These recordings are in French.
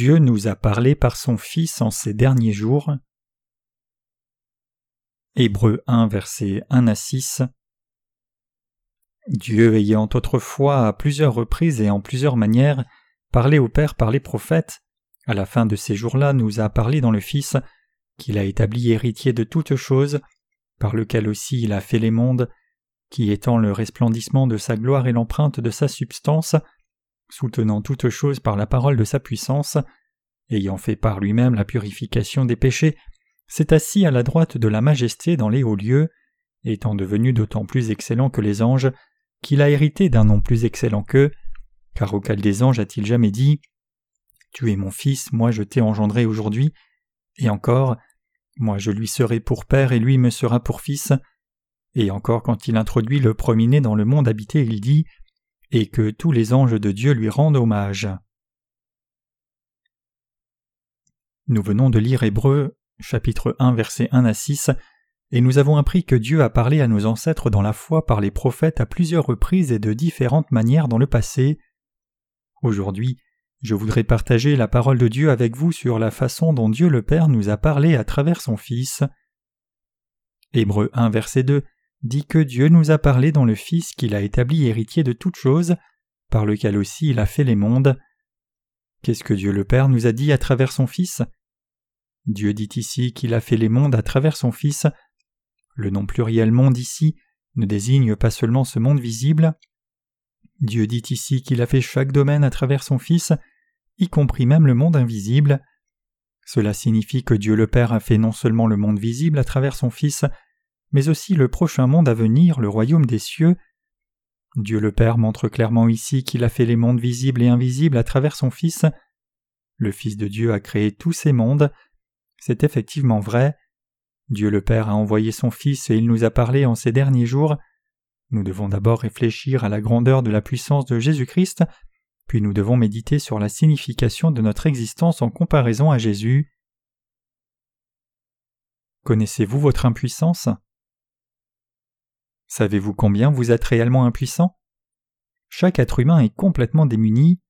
Dieu nous a parlé par son Fils en ces derniers jours. Hébreux 1 versets 1 à 6 Dieu ayant autrefois à plusieurs reprises et en plusieurs manières parlé au Père par les prophètes, à la fin de ces jours-là nous a parlé dans le Fils, qu'il a établi héritier de toutes choses, par lequel aussi il a fait les mondes, qui étant le resplendissement de sa gloire et l'empreinte de sa substance, soutenant toutes choses par la parole de sa puissance, ayant fait par lui-même la purification des péchés, s'est assis à la droite de la majesté dans les hauts lieux, étant devenu d'autant plus excellent que les anges, qu'il a hérité d'un nom plus excellent qu'eux, car auquel des anges a-t-il jamais dit Tu es mon fils, moi je t'ai engendré aujourd'hui, et encore Moi je lui serai pour père et lui me sera pour fils, et encore quand il introduit le premier dans le monde habité, il dit et que tous les anges de Dieu lui rendent hommage. Nous venons de lire Hébreu, chapitre 1, versets 1 à 6, et nous avons appris que Dieu a parlé à nos ancêtres dans la foi par les prophètes à plusieurs reprises et de différentes manières dans le passé. Aujourd'hui, je voudrais partager la parole de Dieu avec vous sur la façon dont Dieu le Père nous a parlé à travers son Fils. Hébreu 1, verset 2 dit que Dieu nous a parlé dans le Fils qu'il a établi héritier de toutes choses, par lequel aussi il a fait les mondes. Qu'est-ce que Dieu le Père nous a dit à travers son Fils? Dieu dit ici qu'il a fait les mondes à travers son Fils. Le nom pluriel monde ici ne désigne pas seulement ce monde visible. Dieu dit ici qu'il a fait chaque domaine à travers son Fils, y compris même le monde invisible. Cela signifie que Dieu le Père a fait non seulement le monde visible à travers son Fils, mais aussi le prochain monde à venir, le royaume des cieux. Dieu le Père montre clairement ici qu'il a fait les mondes visibles et invisibles à travers son Fils. Le Fils de Dieu a créé tous ces mondes. C'est effectivement vrai. Dieu le Père a envoyé son Fils et il nous a parlé en ces derniers jours. Nous devons d'abord réfléchir à la grandeur de la puissance de Jésus-Christ, puis nous devons méditer sur la signification de notre existence en comparaison à Jésus. Connaissez-vous votre impuissance? Savez-vous combien vous êtes réellement impuissant? Chaque être humain est complètement démuni.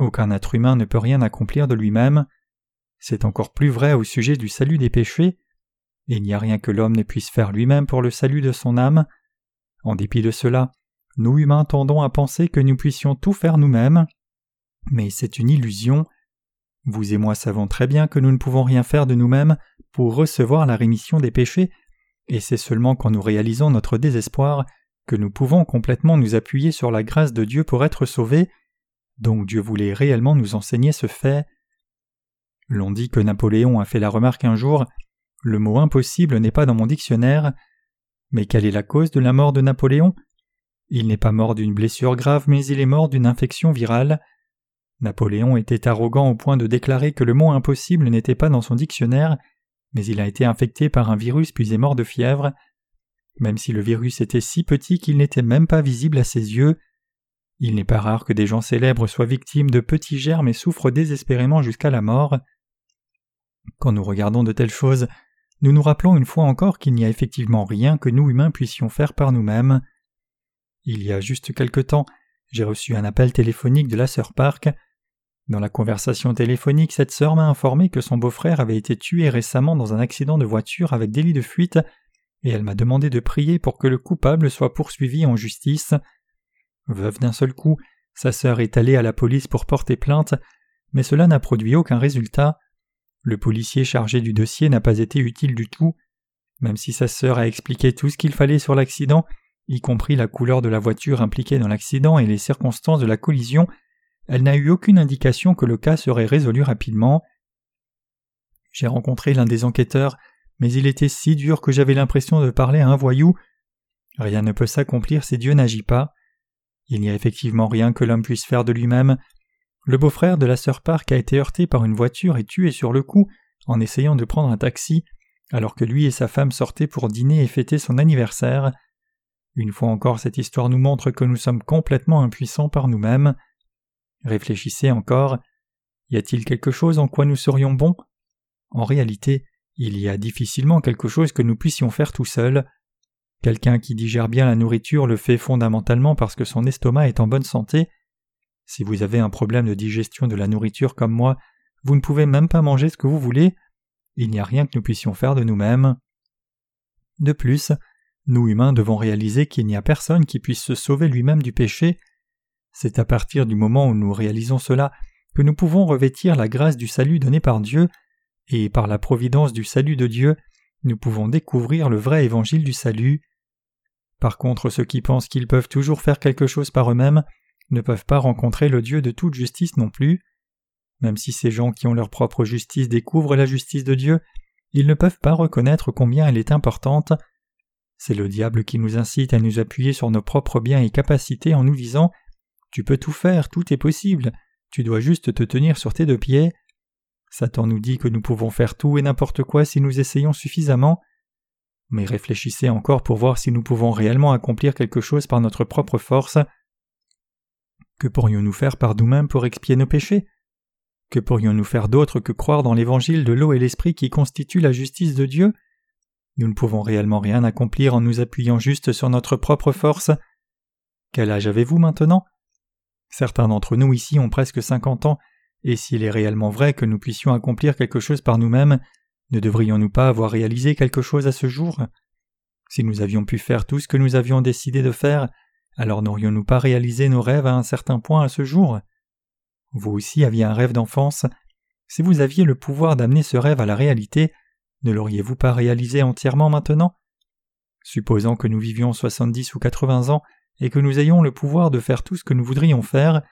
Aucun être humain ne peut rien accomplir de lui-même. C'est encore plus vrai au sujet du salut des péchés. Il n'y a rien que l'homme ne puisse faire lui-même pour le salut de son âme. En dépit de cela, nous humains tendons à penser que nous puissions tout faire nous-mêmes. Mais c'est une illusion. Vous et moi savons très bien que nous ne pouvons rien faire de nous-mêmes pour recevoir la rémission des péchés et c'est seulement quand nous réalisons notre désespoir que nous pouvons complètement nous appuyer sur la grâce de Dieu pour être sauvés, donc Dieu voulait réellement nous enseigner ce fait. L'on dit que Napoléon a fait la remarque un jour Le mot impossible n'est pas dans mon dictionnaire. Mais quelle est la cause de la mort de Napoléon? Il n'est pas mort d'une blessure grave, mais il est mort d'une infection virale. Napoléon était arrogant au point de déclarer que le mot impossible n'était pas dans son dictionnaire mais il a été infecté par un virus puis est mort de fièvre. Même si le virus était si petit qu'il n'était même pas visible à ses yeux, il n'est pas rare que des gens célèbres soient victimes de petits germes et souffrent désespérément jusqu'à la mort. Quand nous regardons de telles choses, nous nous rappelons une fois encore qu'il n'y a effectivement rien que nous humains puissions faire par nous-mêmes. Il y a juste quelque temps, j'ai reçu un appel téléphonique de la sœur Park dans la conversation téléphonique, cette sœur m'a informé que son beau-frère avait été tué récemment dans un accident de voiture avec délit de fuite, et elle m'a demandé de prier pour que le coupable soit poursuivi en justice. Veuve d'un seul coup, sa sœur est allée à la police pour porter plainte, mais cela n'a produit aucun résultat. Le policier chargé du dossier n'a pas été utile du tout. Même si sa sœur a expliqué tout ce qu'il fallait sur l'accident, y compris la couleur de la voiture impliquée dans l'accident et les circonstances de la collision, elle n'a eu aucune indication que le cas serait résolu rapidement. J'ai rencontré l'un des enquêteurs, mais il était si dur que j'avais l'impression de parler à un voyou. Rien ne peut s'accomplir si Dieu n'agit pas. Il n'y a effectivement rien que l'homme puisse faire de lui-même. Le beau-frère de la sœur Park a été heurté par une voiture et tué sur le coup en essayant de prendre un taxi, alors que lui et sa femme sortaient pour dîner et fêter son anniversaire. Une fois encore, cette histoire nous montre que nous sommes complètement impuissants par nous-mêmes. Réfléchissez encore. Y a-t-il quelque chose en quoi nous serions bons? En réalité, il y a difficilement quelque chose que nous puissions faire tout seuls. Quelqu'un qui digère bien la nourriture le fait fondamentalement parce que son estomac est en bonne santé. Si vous avez un problème de digestion de la nourriture comme moi, vous ne pouvez même pas manger ce que vous voulez, il n'y a rien que nous puissions faire de nous-mêmes. De plus, nous humains devons réaliser qu'il n'y a personne qui puisse se sauver lui-même du péché. C'est à partir du moment où nous réalisons cela que nous pouvons revêtir la grâce du salut donné par Dieu, et par la providence du salut de Dieu, nous pouvons découvrir le vrai évangile du salut. Par contre, ceux qui pensent qu'ils peuvent toujours faire quelque chose par eux-mêmes ne peuvent pas rencontrer le Dieu de toute justice non plus. Même si ces gens qui ont leur propre justice découvrent la justice de Dieu, ils ne peuvent pas reconnaître combien elle est importante. C'est le diable qui nous incite à nous appuyer sur nos propres biens et capacités en nous disant Tu peux tout faire, tout est possible, tu dois juste te tenir sur tes deux pieds. Satan nous dit que nous pouvons faire tout et n'importe quoi si nous essayons suffisamment. Mais réfléchissez encore pour voir si nous pouvons réellement accomplir quelque chose par notre propre force. Que pourrions-nous faire par nous-mêmes pour expier nos péchés? Que pourrions-nous faire d'autre que croire dans l'évangile de l'eau et l'esprit qui constitue la justice de Dieu? Nous ne pouvons réellement rien accomplir en nous appuyant juste sur notre propre force. Quel âge avez-vous maintenant? Certains d'entre nous ici ont presque cinquante ans, et s'il est réellement vrai que nous puissions accomplir quelque chose par nous-mêmes, ne devrions-nous pas avoir réalisé quelque chose à ce jour? Si nous avions pu faire tout ce que nous avions décidé de faire, alors n'aurions-nous pas réalisé nos rêves à un certain point à ce jour? Vous aussi aviez un rêve d'enfance. Si vous aviez le pouvoir d'amener ce rêve à la réalité, ne l'auriez-vous pas réalisé entièrement maintenant? Supposons que nous vivions soixante-dix ou quatre-vingts ans et que nous ayons le pouvoir de faire tout ce que nous voudrions faire,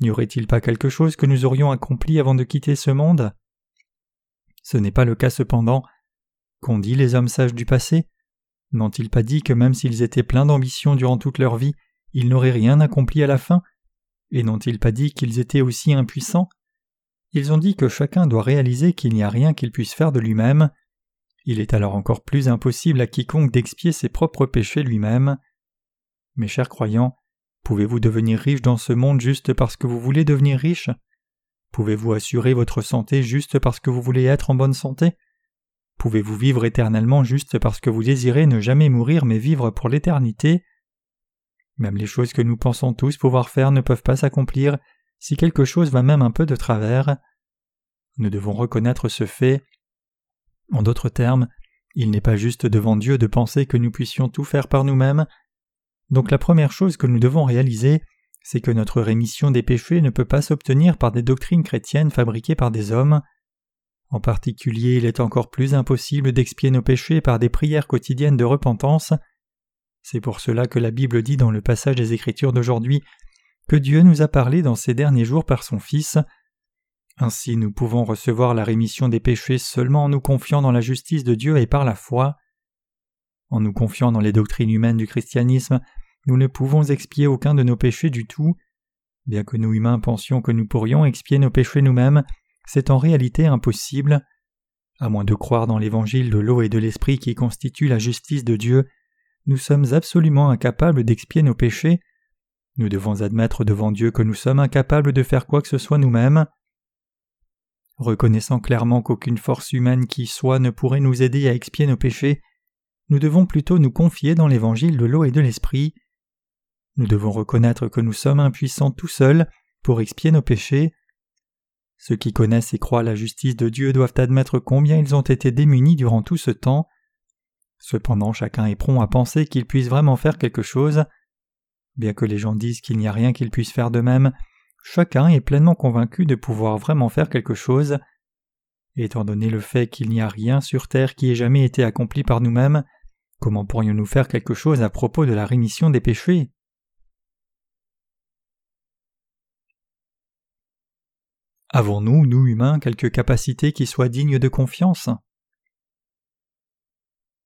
n'y aurait-il pas quelque chose que nous aurions accompli avant de quitter ce monde? Ce n'est pas le cas cependant. Qu'ont dit les hommes sages du passé N'ont-ils pas dit que même s'ils étaient pleins d'ambition durant toute leur vie, ils n'auraient rien accompli à la fin? Et n'ont-ils pas dit qu'ils étaient aussi impuissants? Ils ont dit que chacun doit réaliser qu'il n'y a rien qu'il puisse faire de lui-même. Il est alors encore plus impossible à quiconque d'expier ses propres péchés lui-même. Mes chers croyants, pouvez-vous devenir riche dans ce monde juste parce que vous voulez devenir riche? Pouvez-vous assurer votre santé juste parce que vous voulez être en bonne santé? Pouvez-vous vivre éternellement juste parce que vous désirez ne jamais mourir mais vivre pour l'éternité? Même les choses que nous pensons tous pouvoir faire ne peuvent pas s'accomplir si quelque chose va même un peu de travers. Nous devons reconnaître ce fait. En d'autres termes, il n'est pas juste devant Dieu de penser que nous puissions tout faire par nous-mêmes. Donc la première chose que nous devons réaliser, c'est que notre rémission des péchés ne peut pas s'obtenir par des doctrines chrétiennes fabriquées par des hommes. En particulier, il est encore plus impossible d'expier nos péchés par des prières quotidiennes de repentance. C'est pour cela que la Bible dit dans le passage des Écritures d'aujourd'hui que Dieu nous a parlé dans ces derniers jours par son Fils. Ainsi nous pouvons recevoir la rémission des péchés seulement en nous confiant dans la justice de Dieu et par la foi. En nous confiant dans les doctrines humaines du christianisme, nous ne pouvons expier aucun de nos péchés du tout. Bien que nous humains pensions que nous pourrions expier nos péchés nous-mêmes, c'est en réalité impossible. À moins de croire dans l'évangile de l'eau et de l'esprit qui constitue la justice de Dieu, nous sommes absolument incapables d'expier nos péchés. Nous devons admettre devant Dieu que nous sommes incapables de faire quoi que ce soit nous-mêmes. Reconnaissant clairement qu'aucune force humaine qui soit ne pourrait nous aider à expier nos péchés, nous devons plutôt nous confier dans l'évangile de l'eau et de l'esprit. Nous devons reconnaître que nous sommes impuissants tout seuls pour expier nos péchés. Ceux qui connaissent et croient la justice de Dieu doivent admettre combien ils ont été démunis durant tout ce temps. Cependant, chacun est prompt à penser qu'il puisse vraiment faire quelque chose. Bien que les gens disent qu'il n'y a rien qu'ils puissent faire d'eux-mêmes, chacun est pleinement convaincu de pouvoir vraiment faire quelque chose. Étant donné le fait qu'il n'y a rien sur terre qui ait jamais été accompli par nous-mêmes, comment pourrions-nous faire quelque chose à propos de la rémission des péchés? Avons-nous, nous humains, quelques capacités qui soient dignes de confiance?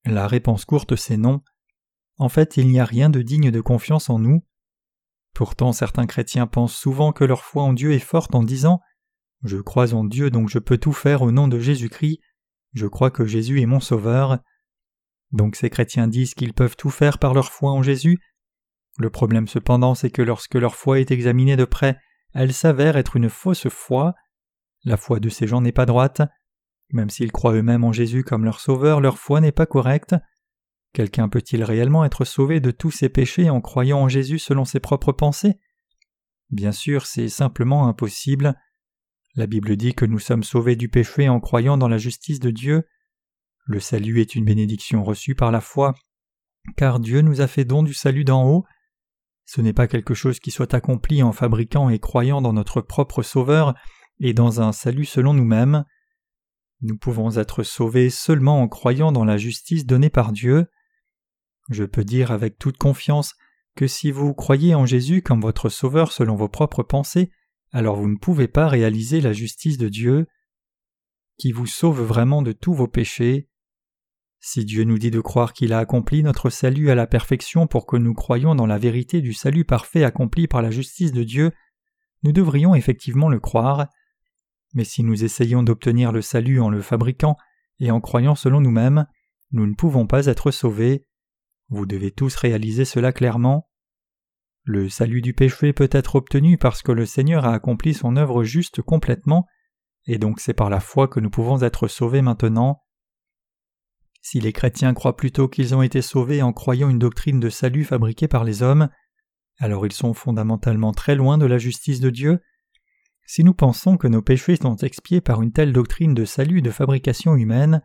La réponse courte c'est non. En fait, il n'y a rien de digne de confiance en nous. Pourtant, certains chrétiens pensent souvent que leur foi en Dieu est forte en disant Je crois en Dieu donc je peux tout faire au nom de Jésus-Christ, je crois que Jésus est mon Sauveur. Donc ces chrétiens disent qu'ils peuvent tout faire par leur foi en Jésus. Le problème cependant c'est que lorsque leur foi est examinée de près, elle s'avère être une fausse foi. La foi de ces gens n'est pas droite. Même s'ils croient eux-mêmes en Jésus comme leur sauveur, leur foi n'est pas correcte. Quelqu'un peut-il réellement être sauvé de tous ses péchés en croyant en Jésus selon ses propres pensées? Bien sûr, c'est simplement impossible. La Bible dit que nous sommes sauvés du péché en croyant dans la justice de Dieu. Le salut est une bénédiction reçue par la foi, car Dieu nous a fait don du salut d'en haut. Ce n'est pas quelque chose qui soit accompli en fabriquant et croyant dans notre propre Sauveur et dans un salut selon nous-mêmes. Nous pouvons être sauvés seulement en croyant dans la justice donnée par Dieu. Je peux dire avec toute confiance que si vous croyez en Jésus comme votre Sauveur selon vos propres pensées, alors vous ne pouvez pas réaliser la justice de Dieu, qui vous sauve vraiment de tous vos péchés. Si Dieu nous dit de croire qu'il a accompli notre salut à la perfection pour que nous croyions dans la vérité du salut parfait accompli par la justice de Dieu, nous devrions effectivement le croire. Mais si nous essayons d'obtenir le salut en le fabriquant et en croyant selon nous-mêmes, nous ne pouvons pas être sauvés. Vous devez tous réaliser cela clairement. Le salut du péché peut être obtenu parce que le Seigneur a accompli son œuvre juste complètement, et donc c'est par la foi que nous pouvons être sauvés maintenant. Si les chrétiens croient plutôt qu'ils ont été sauvés en croyant une doctrine de salut fabriquée par les hommes, alors ils sont fondamentalement très loin de la justice de Dieu. Si nous pensons que nos péchés sont expiés par une telle doctrine de salut de fabrication humaine,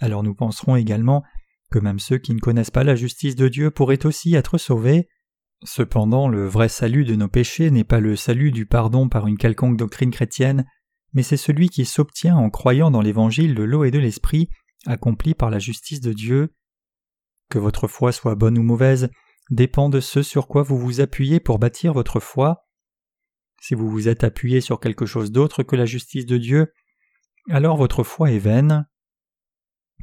alors nous penserons également que même ceux qui ne connaissent pas la justice de Dieu pourraient aussi être sauvés. Cependant, le vrai salut de nos péchés n'est pas le salut du pardon par une quelconque doctrine chrétienne, mais c'est celui qui s'obtient en croyant dans l'évangile de l'eau et de l'esprit, accompli par la justice de Dieu. Que votre foi soit bonne ou mauvaise dépend de ce sur quoi vous vous appuyez pour bâtir votre foi. Si vous vous êtes appuyé sur quelque chose d'autre que la justice de Dieu, alors votre foi est vaine.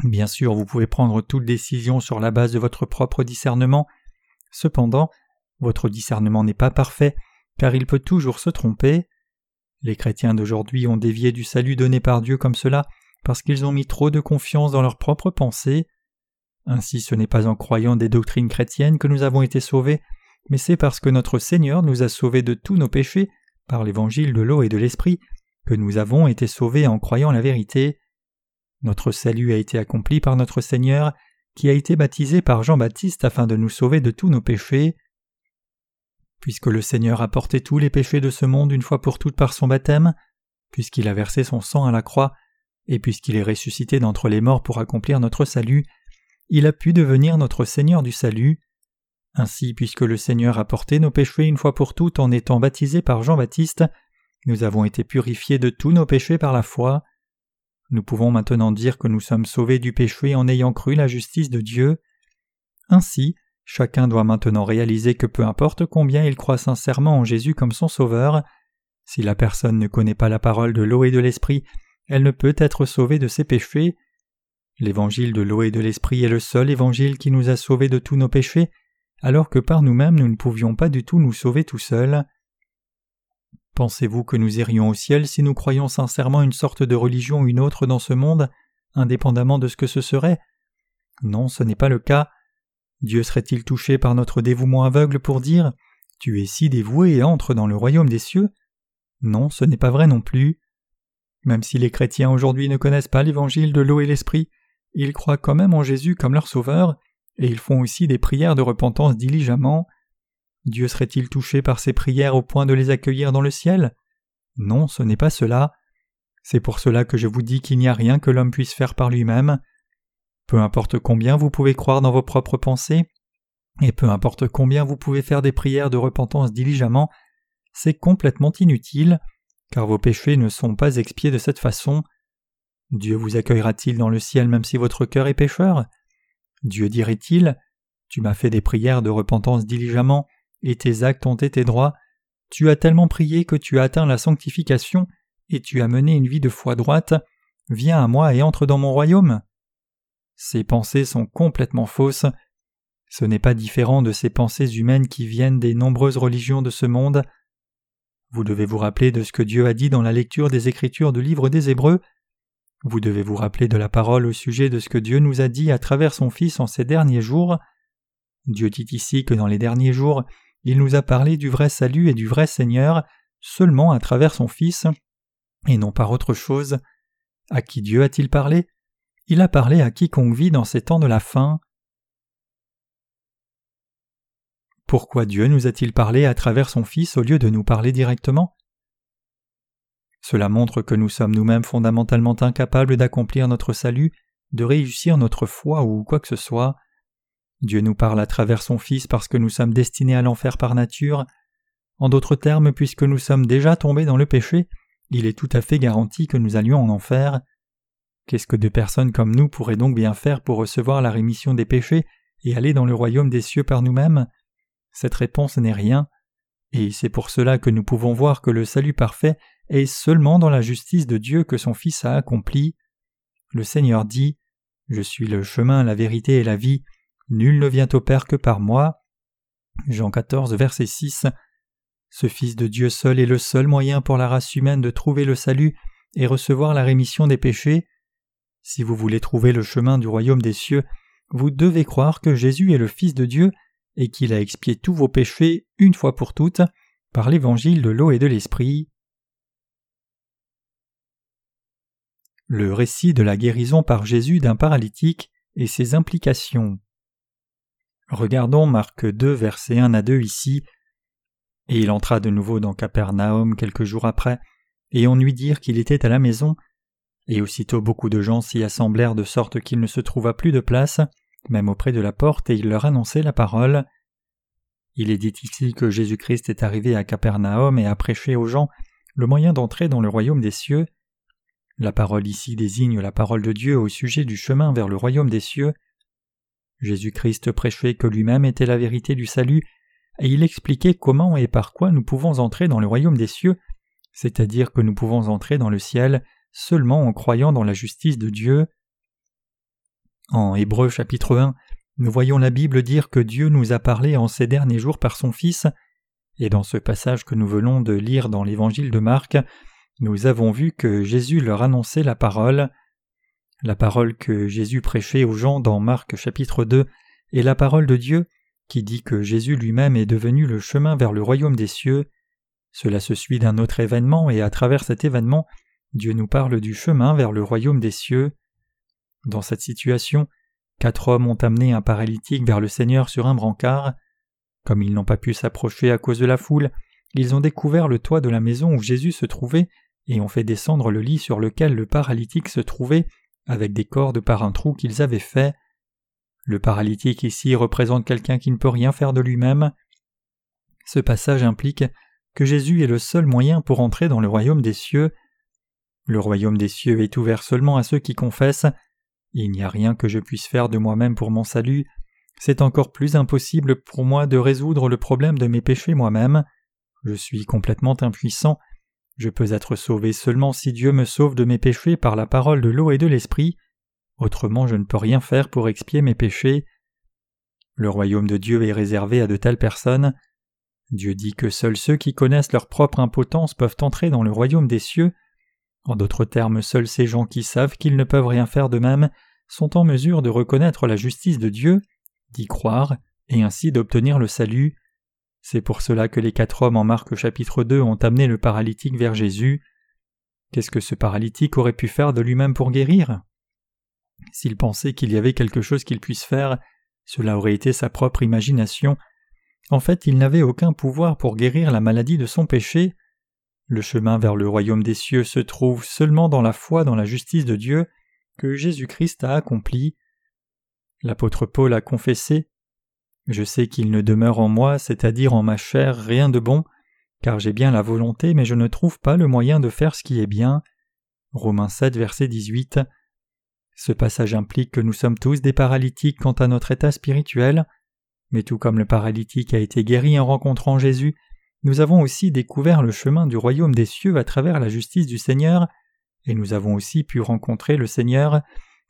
Bien sûr, vous pouvez prendre toute décision sur la base de votre propre discernement, cependant, votre discernement n'est pas parfait, car il peut toujours se tromper. Les chrétiens d'aujourd'hui ont dévié du salut donné par Dieu comme cela parce qu'ils ont mis trop de confiance dans leurs propres pensées. Ainsi ce n'est pas en croyant des doctrines chrétiennes que nous avons été sauvés, mais c'est parce que notre Seigneur nous a sauvés de tous nos péchés par l'évangile de l'eau et de l'esprit que nous avons été sauvés en croyant la vérité. Notre salut a été accompli par notre Seigneur, qui a été baptisé par Jean-Baptiste afin de nous sauver de tous nos péchés. Puisque le Seigneur a porté tous les péchés de ce monde une fois pour toutes par son baptême, puisqu'il a versé son sang à la croix, et puisqu'il est ressuscité d'entre les morts pour accomplir notre salut, il a pu devenir notre Seigneur du salut. Ainsi, puisque le Seigneur a porté nos péchés une fois pour toutes en étant baptisé par Jean-Baptiste, nous avons été purifiés de tous nos péchés par la foi. Nous pouvons maintenant dire que nous sommes sauvés du péché en ayant cru la justice de Dieu. Ainsi, Chacun doit maintenant réaliser que peu importe combien il croit sincèrement en Jésus comme son Sauveur, si la personne ne connaît pas la parole de l'eau et de l'esprit, elle ne peut être sauvée de ses péchés. L'évangile de l'eau et de l'esprit est le seul évangile qui nous a sauvés de tous nos péchés, alors que par nous-mêmes nous ne pouvions pas du tout nous sauver tout seuls. Pensez-vous que nous irions au ciel si nous croyions sincèrement une sorte de religion ou une autre dans ce monde, indépendamment de ce que ce serait? Non, ce n'est pas le cas. Dieu serait-il touché par notre dévouement aveugle pour dire Tu es si dévoué et entre dans le royaume des cieux Non, ce n'est pas vrai non plus. Même si les chrétiens aujourd'hui ne connaissent pas l'évangile de l'eau et l'esprit, ils croient quand même en Jésus comme leur sauveur, et ils font aussi des prières de repentance diligemment. Dieu serait-il touché par ces prières au point de les accueillir dans le ciel? Non, ce n'est pas cela. C'est pour cela que je vous dis qu'il n'y a rien que l'homme puisse faire par lui-même. Peu importe combien vous pouvez croire dans vos propres pensées, et peu importe combien vous pouvez faire des prières de repentance diligemment, c'est complètement inutile, car vos péchés ne sont pas expiés de cette façon. Dieu vous accueillera-t-il dans le ciel même si votre cœur est pécheur? Dieu dirait-il Tu m'as fait des prières de repentance diligemment, et tes actes ont été droits, tu as tellement prié que tu as atteint la sanctification, et tu as mené une vie de foi droite, viens à moi et entre dans mon royaume ces pensées sont complètement fausses. Ce n'est pas différent de ces pensées humaines qui viennent des nombreuses religions de ce monde. Vous devez vous rappeler de ce que Dieu a dit dans la lecture des Écritures du livre des Hébreux. Vous devez vous rappeler de la parole au sujet de ce que Dieu nous a dit à travers son Fils en ces derniers jours. Dieu dit ici que dans les derniers jours, il nous a parlé du vrai salut et du vrai Seigneur seulement à travers son Fils, et non par autre chose. À qui Dieu a-t-il parlé? Il a parlé à quiconque vit dans ces temps de la fin. Pourquoi Dieu nous a-t-il parlé à travers son Fils au lieu de nous parler directement? Cela montre que nous sommes nous-mêmes fondamentalement incapables d'accomplir notre salut, de réussir notre foi ou quoi que ce soit. Dieu nous parle à travers son Fils parce que nous sommes destinés à l'enfer par nature. En d'autres termes, puisque nous sommes déjà tombés dans le péché, il est tout à fait garanti que nous allions en enfer. Qu'est-ce que deux personnes comme nous pourraient donc bien faire pour recevoir la rémission des péchés et aller dans le royaume des cieux par nous-mêmes? Cette réponse n'est rien. Et c'est pour cela que nous pouvons voir que le salut parfait est seulement dans la justice de Dieu que son Fils a accompli. Le Seigneur dit Je suis le chemin, la vérité et la vie, nul ne vient au Père que par moi. Jean 14, verset 6. Ce Fils de Dieu seul est le seul moyen pour la race humaine de trouver le salut et recevoir la rémission des péchés. Si vous voulez trouver le chemin du royaume des cieux, vous devez croire que Jésus est le Fils de Dieu et qu'il a expié tous vos péchés une fois pour toutes par l'évangile de l'eau et de l'esprit. Le récit de la guérison par Jésus d'un paralytique et ses implications. Regardons Marc 2, versets 1 à 2 ici. Et il entra de nouveau dans Capernaum quelques jours après, et on lui dirent qu'il était à la maison. Et aussitôt beaucoup de gens s'y assemblèrent de sorte qu'il ne se trouva plus de place, même auprès de la porte, et il leur annonçait la parole. Il est dit ici que Jésus-Christ est arrivé à Capernaum et a prêché aux gens le moyen d'entrer dans le royaume des cieux. La parole ici désigne la parole de Dieu au sujet du chemin vers le royaume des cieux. Jésus-Christ prêchait que lui-même était la vérité du salut et il expliquait comment et par quoi nous pouvons entrer dans le royaume des cieux, c'est-à-dire que nous pouvons entrer dans le ciel seulement en croyant dans la justice de Dieu. En Hébreu chapitre 1, nous voyons la Bible dire que Dieu nous a parlé en ces derniers jours par son Fils, et dans ce passage que nous venons de lire dans l'évangile de Marc, nous avons vu que Jésus leur annonçait la parole. La parole que Jésus prêchait aux gens dans Marc chapitre 2 est la parole de Dieu qui dit que Jésus lui-même est devenu le chemin vers le royaume des cieux. Cela se suit d'un autre événement et à travers cet événement, Dieu nous parle du chemin vers le royaume des cieux. Dans cette situation, quatre hommes ont amené un paralytique vers le Seigneur sur un brancard. Comme ils n'ont pas pu s'approcher à cause de la foule, ils ont découvert le toit de la maison où Jésus se trouvait et ont fait descendre le lit sur lequel le paralytique se trouvait avec des cordes par un trou qu'ils avaient fait. Le paralytique ici représente quelqu'un qui ne peut rien faire de lui-même. Ce passage implique que Jésus est le seul moyen pour entrer dans le royaume des cieux. Le royaume des cieux est ouvert seulement à ceux qui confessent. Il n'y a rien que je puisse faire de moi-même pour mon salut. C'est encore plus impossible pour moi de résoudre le problème de mes péchés moi-même. Je suis complètement impuissant. Je peux être sauvé seulement si Dieu me sauve de mes péchés par la parole de l'eau et de l'esprit. Autrement je ne peux rien faire pour expier mes péchés. Le royaume de Dieu est réservé à de telles personnes. Dieu dit que seuls ceux qui connaissent leur propre impotence peuvent entrer dans le royaume des cieux. En d'autres termes, seuls ces gens qui savent qu'ils ne peuvent rien faire d'eux-mêmes sont en mesure de reconnaître la justice de Dieu, d'y croire, et ainsi d'obtenir le salut. C'est pour cela que les quatre hommes en Marc chapitre 2 ont amené le paralytique vers Jésus. Qu'est-ce que ce paralytique aurait pu faire de lui-même pour guérir? S'il pensait qu'il y avait quelque chose qu'il puisse faire, cela aurait été sa propre imagination. En fait, il n'avait aucun pouvoir pour guérir la maladie de son péché. Le chemin vers le royaume des cieux se trouve seulement dans la foi dans la justice de Dieu que Jésus-Christ a accomplie. L'apôtre Paul a confessé Je sais qu'il ne demeure en moi, c'est-à-dire en ma chair, rien de bon, car j'ai bien la volonté, mais je ne trouve pas le moyen de faire ce qui est bien. Romains 7, verset 18. Ce passage implique que nous sommes tous des paralytiques quant à notre état spirituel, mais tout comme le paralytique a été guéri en rencontrant Jésus, nous avons aussi découvert le chemin du royaume des cieux à travers la justice du Seigneur, et nous avons aussi pu rencontrer le Seigneur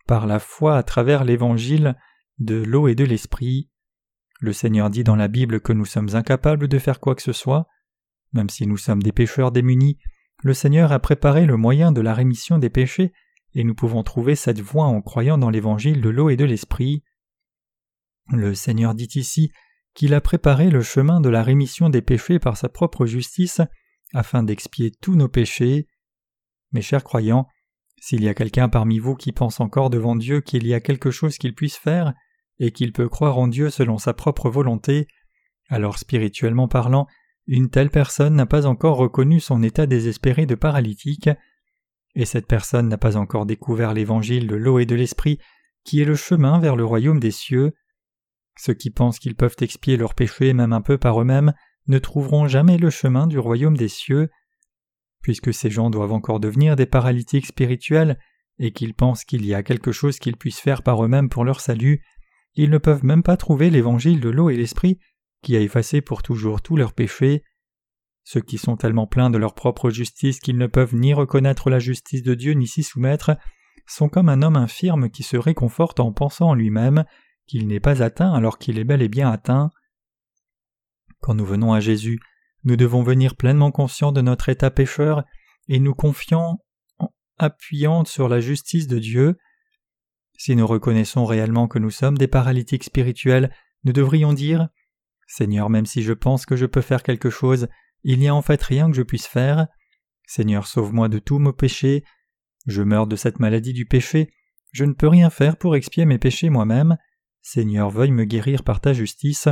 par la foi à travers l'évangile de l'eau et de l'esprit. Le Seigneur dit dans la Bible que nous sommes incapables de faire quoi que ce soit. Même si nous sommes des pécheurs démunis, le Seigneur a préparé le moyen de la rémission des péchés et nous pouvons trouver cette voie en croyant dans l'évangile de l'eau et de l'esprit. Le Seigneur dit ici qu'il a préparé le chemin de la rémission des péchés par sa propre justice, afin d'expier tous nos péchés. Mes chers croyants, s'il y a quelqu'un parmi vous qui pense encore devant Dieu qu'il y a quelque chose qu'il puisse faire, et qu'il peut croire en Dieu selon sa propre volonté, alors spirituellement parlant, une telle personne n'a pas encore reconnu son état désespéré de paralytique, et cette personne n'a pas encore découvert l'évangile de l'eau et de l'esprit qui est le chemin vers le royaume des cieux. Ceux qui pensent qu'ils peuvent expier leurs péchés même un peu par eux-mêmes ne trouveront jamais le chemin du royaume des cieux. Puisque ces gens doivent encore devenir des paralytiques spirituels et qu'ils pensent qu'il y a quelque chose qu'ils puissent faire par eux-mêmes pour leur salut, ils ne peuvent même pas trouver l'évangile de l'eau et l'esprit qui a effacé pour toujours tous leurs péchés. Ceux qui sont tellement pleins de leur propre justice qu'ils ne peuvent ni reconnaître la justice de Dieu ni s'y soumettre, sont comme un homme infirme qui se réconforte en pensant en lui-même qu'il n'est pas atteint alors qu'il est bel et bien atteint. Quand nous venons à Jésus, nous devons venir pleinement conscients de notre état pécheur et nous confiant, appuyant sur la justice de Dieu. Si nous reconnaissons réellement que nous sommes des paralytiques spirituels, nous devrions dire Seigneur, même si je pense que je peux faire quelque chose, il n'y a en fait rien que je puisse faire. Seigneur, sauve-moi de tous mes péchés. Je meurs de cette maladie du péché. Je ne peux rien faire pour expier mes péchés moi-même. Seigneur, veuille me guérir par ta justice.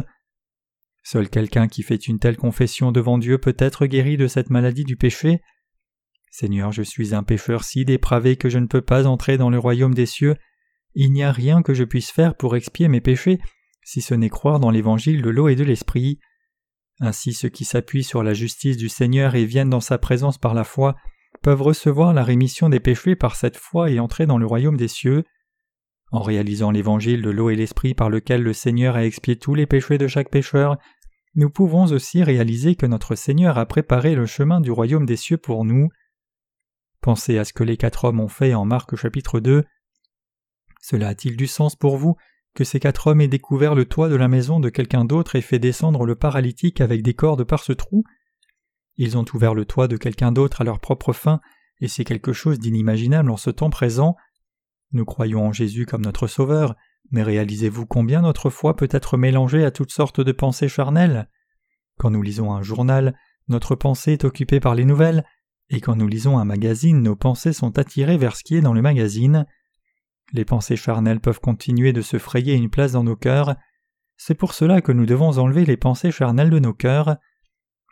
Seul quelqu'un qui fait une telle confession devant Dieu peut être guéri de cette maladie du péché? Seigneur, je suis un pécheur si dépravé que je ne peux pas entrer dans le royaume des cieux. Il n'y a rien que je puisse faire pour expier mes péchés, si ce n'est croire dans l'évangile de l'eau et de l'esprit. Ainsi ceux qui s'appuient sur la justice du Seigneur et viennent dans sa présence par la foi peuvent recevoir la rémission des péchés par cette foi et entrer dans le royaume des cieux. En réalisant l'évangile de l'eau et l'esprit par lequel le Seigneur a expié tous les péchés de chaque pécheur, nous pouvons aussi réaliser que notre Seigneur a préparé le chemin du royaume des cieux pour nous. Pensez à ce que les quatre hommes ont fait en Marc chapitre 2. Cela a-t-il du sens pour vous que ces quatre hommes aient découvert le toit de la maison de quelqu'un d'autre et fait descendre le paralytique avec des cordes par ce trou? Ils ont ouvert le toit de quelqu'un d'autre à leur propre fin, et c'est quelque chose d'inimaginable en ce temps présent. Nous croyons en Jésus comme notre Sauveur, mais réalisez-vous combien notre foi peut être mélangée à toutes sortes de pensées charnelles? Quand nous lisons un journal, notre pensée est occupée par les nouvelles, et quand nous lisons un magazine, nos pensées sont attirées vers ce qui est dans le magazine. Les pensées charnelles peuvent continuer de se frayer une place dans nos cœurs. C'est pour cela que nous devons enlever les pensées charnelles de nos cœurs.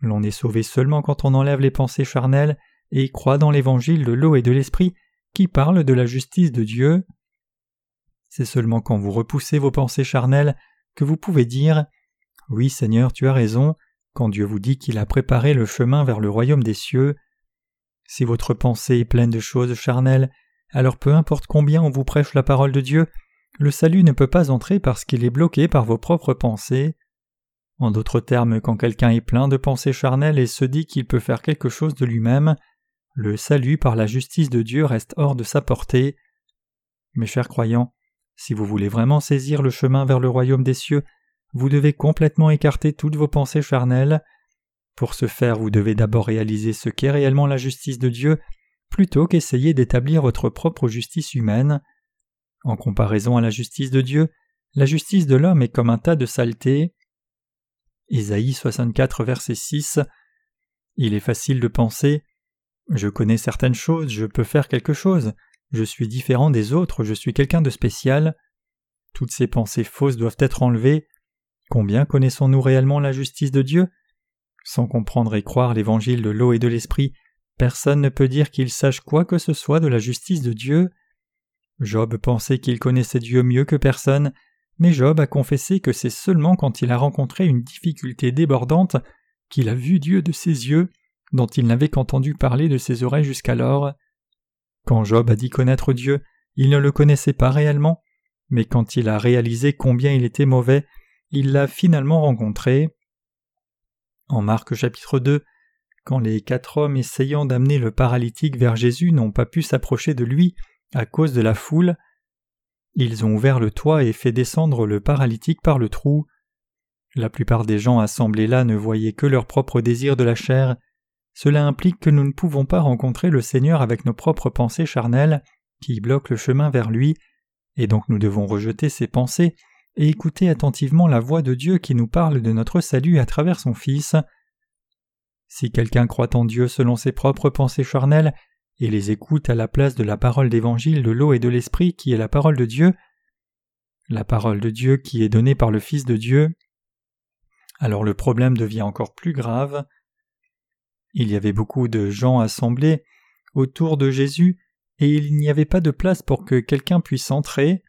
L'on est sauvé seulement quand on enlève les pensées charnelles et croit dans l'évangile de l'eau et de l'esprit qui parle de la justice de Dieu. C'est seulement quand vous repoussez vos pensées charnelles que vous pouvez dire Oui Seigneur, tu as raison, quand Dieu vous dit qu'il a préparé le chemin vers le royaume des cieux. Si votre pensée est pleine de choses charnelles, alors peu importe combien on vous prêche la parole de Dieu, le salut ne peut pas entrer parce qu'il est bloqué par vos propres pensées. En d'autres termes, quand quelqu'un est plein de pensées charnelles et se dit qu'il peut faire quelque chose de lui-même, le salut par la justice de Dieu reste hors de sa portée. Mes chers croyants, si vous voulez vraiment saisir le chemin vers le royaume des cieux, vous devez complètement écarter toutes vos pensées charnelles. Pour ce faire, vous devez d'abord réaliser ce qu'est réellement la justice de Dieu, plutôt qu'essayer d'établir votre propre justice humaine. En comparaison à la justice de Dieu, la justice de l'homme est comme un tas de saleté. Isaïe 64, verset 6. Il est facile de penser Je connais certaines choses, je peux faire quelque chose, je suis différent des autres, je suis quelqu'un de spécial. Toutes ces pensées fausses doivent être enlevées. Combien connaissons-nous réellement la justice de Dieu? Sans comprendre et croire l'évangile de l'eau et de l'esprit, personne ne peut dire qu'il sache quoi que ce soit de la justice de Dieu. Job pensait qu'il connaissait Dieu mieux que personne, mais Job a confessé que c'est seulement quand il a rencontré une difficulté débordante qu'il a vu Dieu de ses yeux, dont il n'avait qu'entendu parler de ses oreilles jusqu'alors. Quand Job a dit connaître Dieu, il ne le connaissait pas réellement, mais quand il a réalisé combien il était mauvais, il l'a finalement rencontré. En Marc chapitre 2, quand les quatre hommes essayant d'amener le paralytique vers Jésus n'ont pas pu s'approcher de lui à cause de la foule, ils ont ouvert le toit et fait descendre le paralytique par le trou. La plupart des gens assemblés là ne voyaient que leur propre désir de la chair, cela implique que nous ne pouvons pas rencontrer le Seigneur avec nos propres pensées charnelles qui bloquent le chemin vers lui, et donc nous devons rejeter ces pensées et écouter attentivement la voix de Dieu qui nous parle de notre salut à travers son Fils. Si quelqu'un croit en Dieu selon ses propres pensées charnelles et les écoute à la place de la parole d'évangile de l'eau et de l'esprit qui est la parole de Dieu, la parole de Dieu qui est donnée par le Fils de Dieu, alors le problème devient encore plus grave. Il y avait beaucoup de gens assemblés autour de Jésus et il n'y avait pas de place pour que quelqu'un puisse entrer.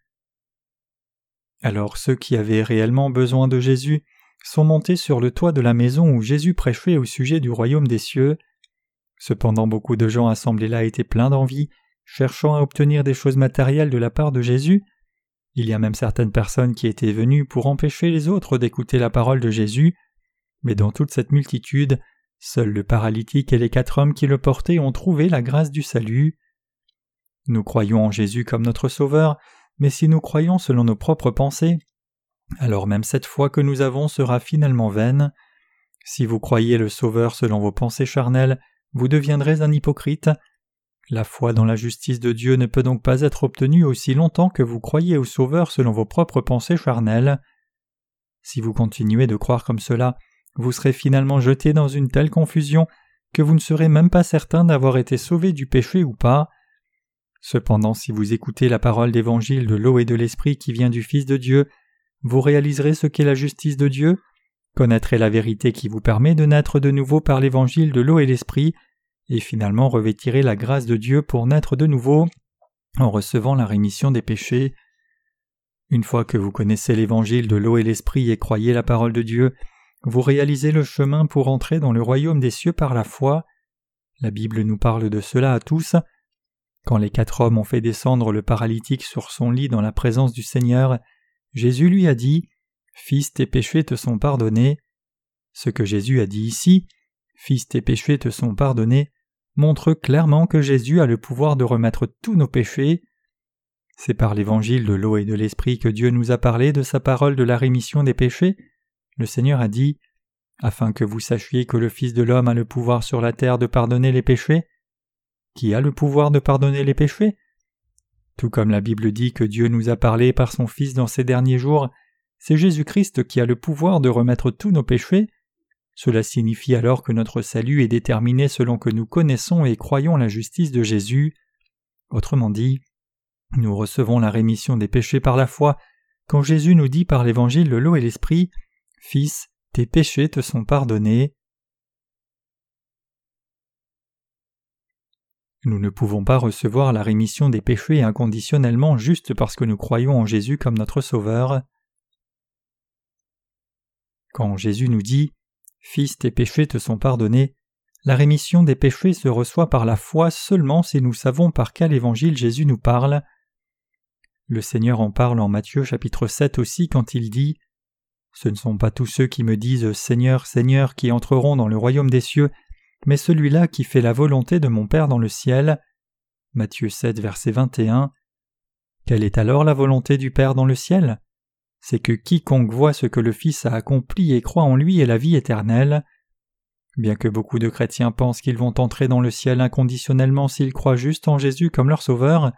Alors ceux qui avaient réellement besoin de Jésus sont montés sur le toit de la maison où Jésus prêchait au sujet du royaume des cieux. Cependant beaucoup de gens assemblés là étaient pleins d'envie, cherchant à obtenir des choses matérielles de la part de Jésus. Il y a même certaines personnes qui étaient venues pour empêcher les autres d'écouter la parole de Jésus, mais dans toute cette multitude, Seuls le paralytique et les quatre hommes qui le portaient ont trouvé la grâce du salut. Nous croyons en Jésus comme notre Sauveur, mais si nous croyons selon nos propres pensées, alors même cette foi que nous avons sera finalement vaine. Si vous croyez le Sauveur selon vos pensées charnelles, vous deviendrez un hypocrite. La foi dans la justice de Dieu ne peut donc pas être obtenue aussi longtemps que vous croyez au Sauveur selon vos propres pensées charnelles. Si vous continuez de croire comme cela, vous serez finalement jeté dans une telle confusion que vous ne serez même pas certain d'avoir été sauvé du péché ou pas. Cependant, si vous écoutez la parole d'évangile de l'eau et de l'esprit qui vient du Fils de Dieu, vous réaliserez ce qu'est la justice de Dieu, connaîtrez la vérité qui vous permet de naître de nouveau par l'évangile de l'eau et l'esprit, et finalement revêtirez la grâce de Dieu pour naître de nouveau en recevant la rémission des péchés. Une fois que vous connaissez l'évangile de l'eau et l'esprit et croyez la parole de Dieu, vous réalisez le chemin pour entrer dans le royaume des cieux par la foi. La Bible nous parle de cela à tous. Quand les quatre hommes ont fait descendre le paralytique sur son lit dans la présence du Seigneur, Jésus lui a dit Fils, tes péchés te sont pardonnés. Ce que Jésus a dit ici, Fils, tes péchés te sont pardonnés, montre clairement que Jésus a le pouvoir de remettre tous nos péchés. C'est par l'évangile de l'eau et de l'esprit que Dieu nous a parlé de sa parole de la rémission des péchés le Seigneur a dit Afin que vous sachiez que le Fils de l'homme a le pouvoir sur la terre de pardonner les péchés. Qui a le pouvoir de pardonner les péchés? Tout comme la Bible dit que Dieu nous a parlé par son Fils dans ces derniers jours, c'est Jésus-Christ qui a le pouvoir de remettre tous nos péchés. Cela signifie alors que notre salut est déterminé selon que nous connaissons et croyons la justice de Jésus. Autrement dit, nous recevons la rémission des péchés par la foi quand Jésus nous dit par l'évangile de l'eau et l'esprit Fils, tes péchés te sont pardonnés. Nous ne pouvons pas recevoir la rémission des péchés inconditionnellement juste parce que nous croyons en Jésus comme notre Sauveur. Quand Jésus nous dit Fils, tes péchés te sont pardonnés, la rémission des péchés se reçoit par la foi seulement si nous savons par quel évangile Jésus nous parle. Le Seigneur en parle en Matthieu chapitre 7 aussi quand il dit ce ne sont pas tous ceux qui me disent Seigneur, Seigneur qui entreront dans le royaume des cieux, mais celui-là qui fait la volonté de mon Père dans le ciel. Matthieu 7, verset 21. Quelle est alors la volonté du Père dans le ciel? C'est que quiconque voit ce que le Fils a accompli et croit en lui ait la vie éternelle. Bien que beaucoup de chrétiens pensent qu'ils vont entrer dans le ciel inconditionnellement s'ils croient juste en Jésus comme leur Sauveur,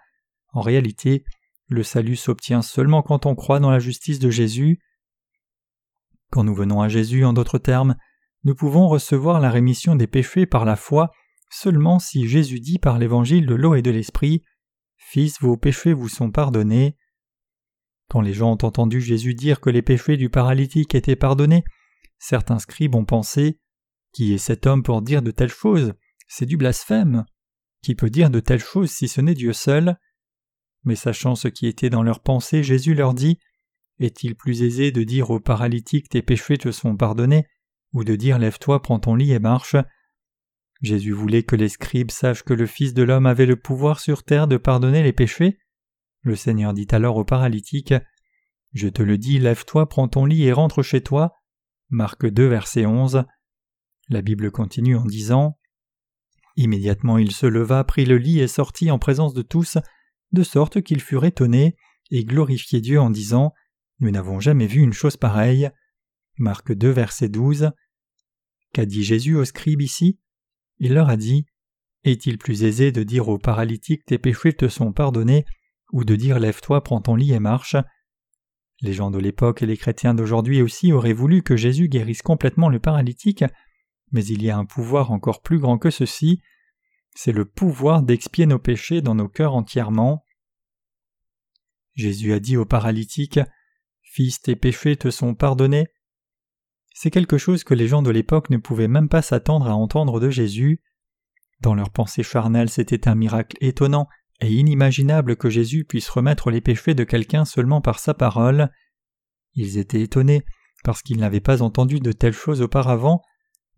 en réalité, le salut s'obtient seulement quand on croit dans la justice de Jésus. Quand nous venons à Jésus, en d'autres termes, nous pouvons recevoir la rémission des péchés par la foi seulement si Jésus dit par l'évangile de l'eau et de l'esprit Fils, vos péchés vous sont pardonnés. Quand les gens ont entendu Jésus dire que les péchés du paralytique étaient pardonnés, certains scribes ont pensé Qui est cet homme pour dire de telles choses? C'est du blasphème. Qui peut dire de telles choses si ce n'est Dieu seul? Mais sachant ce qui était dans leurs pensées, Jésus leur dit est-il plus aisé de dire au paralytique tes péchés te sont pardonnés, ou de dire lève-toi, prends ton lit et marche? Jésus voulait que les scribes sachent que le Fils de l'homme avait le pouvoir sur terre de pardonner les péchés? Le Seigneur dit alors au paralytique Je te le dis, lève-toi, prends ton lit et rentre chez toi. Marc 2, verset 11. La Bible continue en disant Immédiatement il se leva, prit le lit et sortit en présence de tous, de sorte qu'ils furent étonnés et glorifiaient Dieu en disant nous n'avons jamais vu une chose pareille. Marc 2, verset 12. Qu'a dit Jésus aux scribes ici? Il leur a dit Est-il plus aisé de dire aux paralytiques Tes péchés te sont pardonnés ou de dire Lève-toi, prends ton lit et marche? Les gens de l'époque et les chrétiens d'aujourd'hui aussi auraient voulu que Jésus guérisse complètement le paralytique, mais il y a un pouvoir encore plus grand que ceci c'est le pouvoir d'expier nos péchés dans nos cœurs entièrement. Jésus a dit au paralytique Fils, tes péchés te sont pardonnés. c'est quelque chose que les gens de l'époque ne pouvaient même pas s'attendre à entendre de Jésus. Dans leur pensée charnelle, c'était un miracle étonnant et inimaginable que Jésus puisse remettre les péchés de quelqu'un seulement par sa parole. Ils étaient étonnés parce qu'ils n'avaient pas entendu de telles choses auparavant,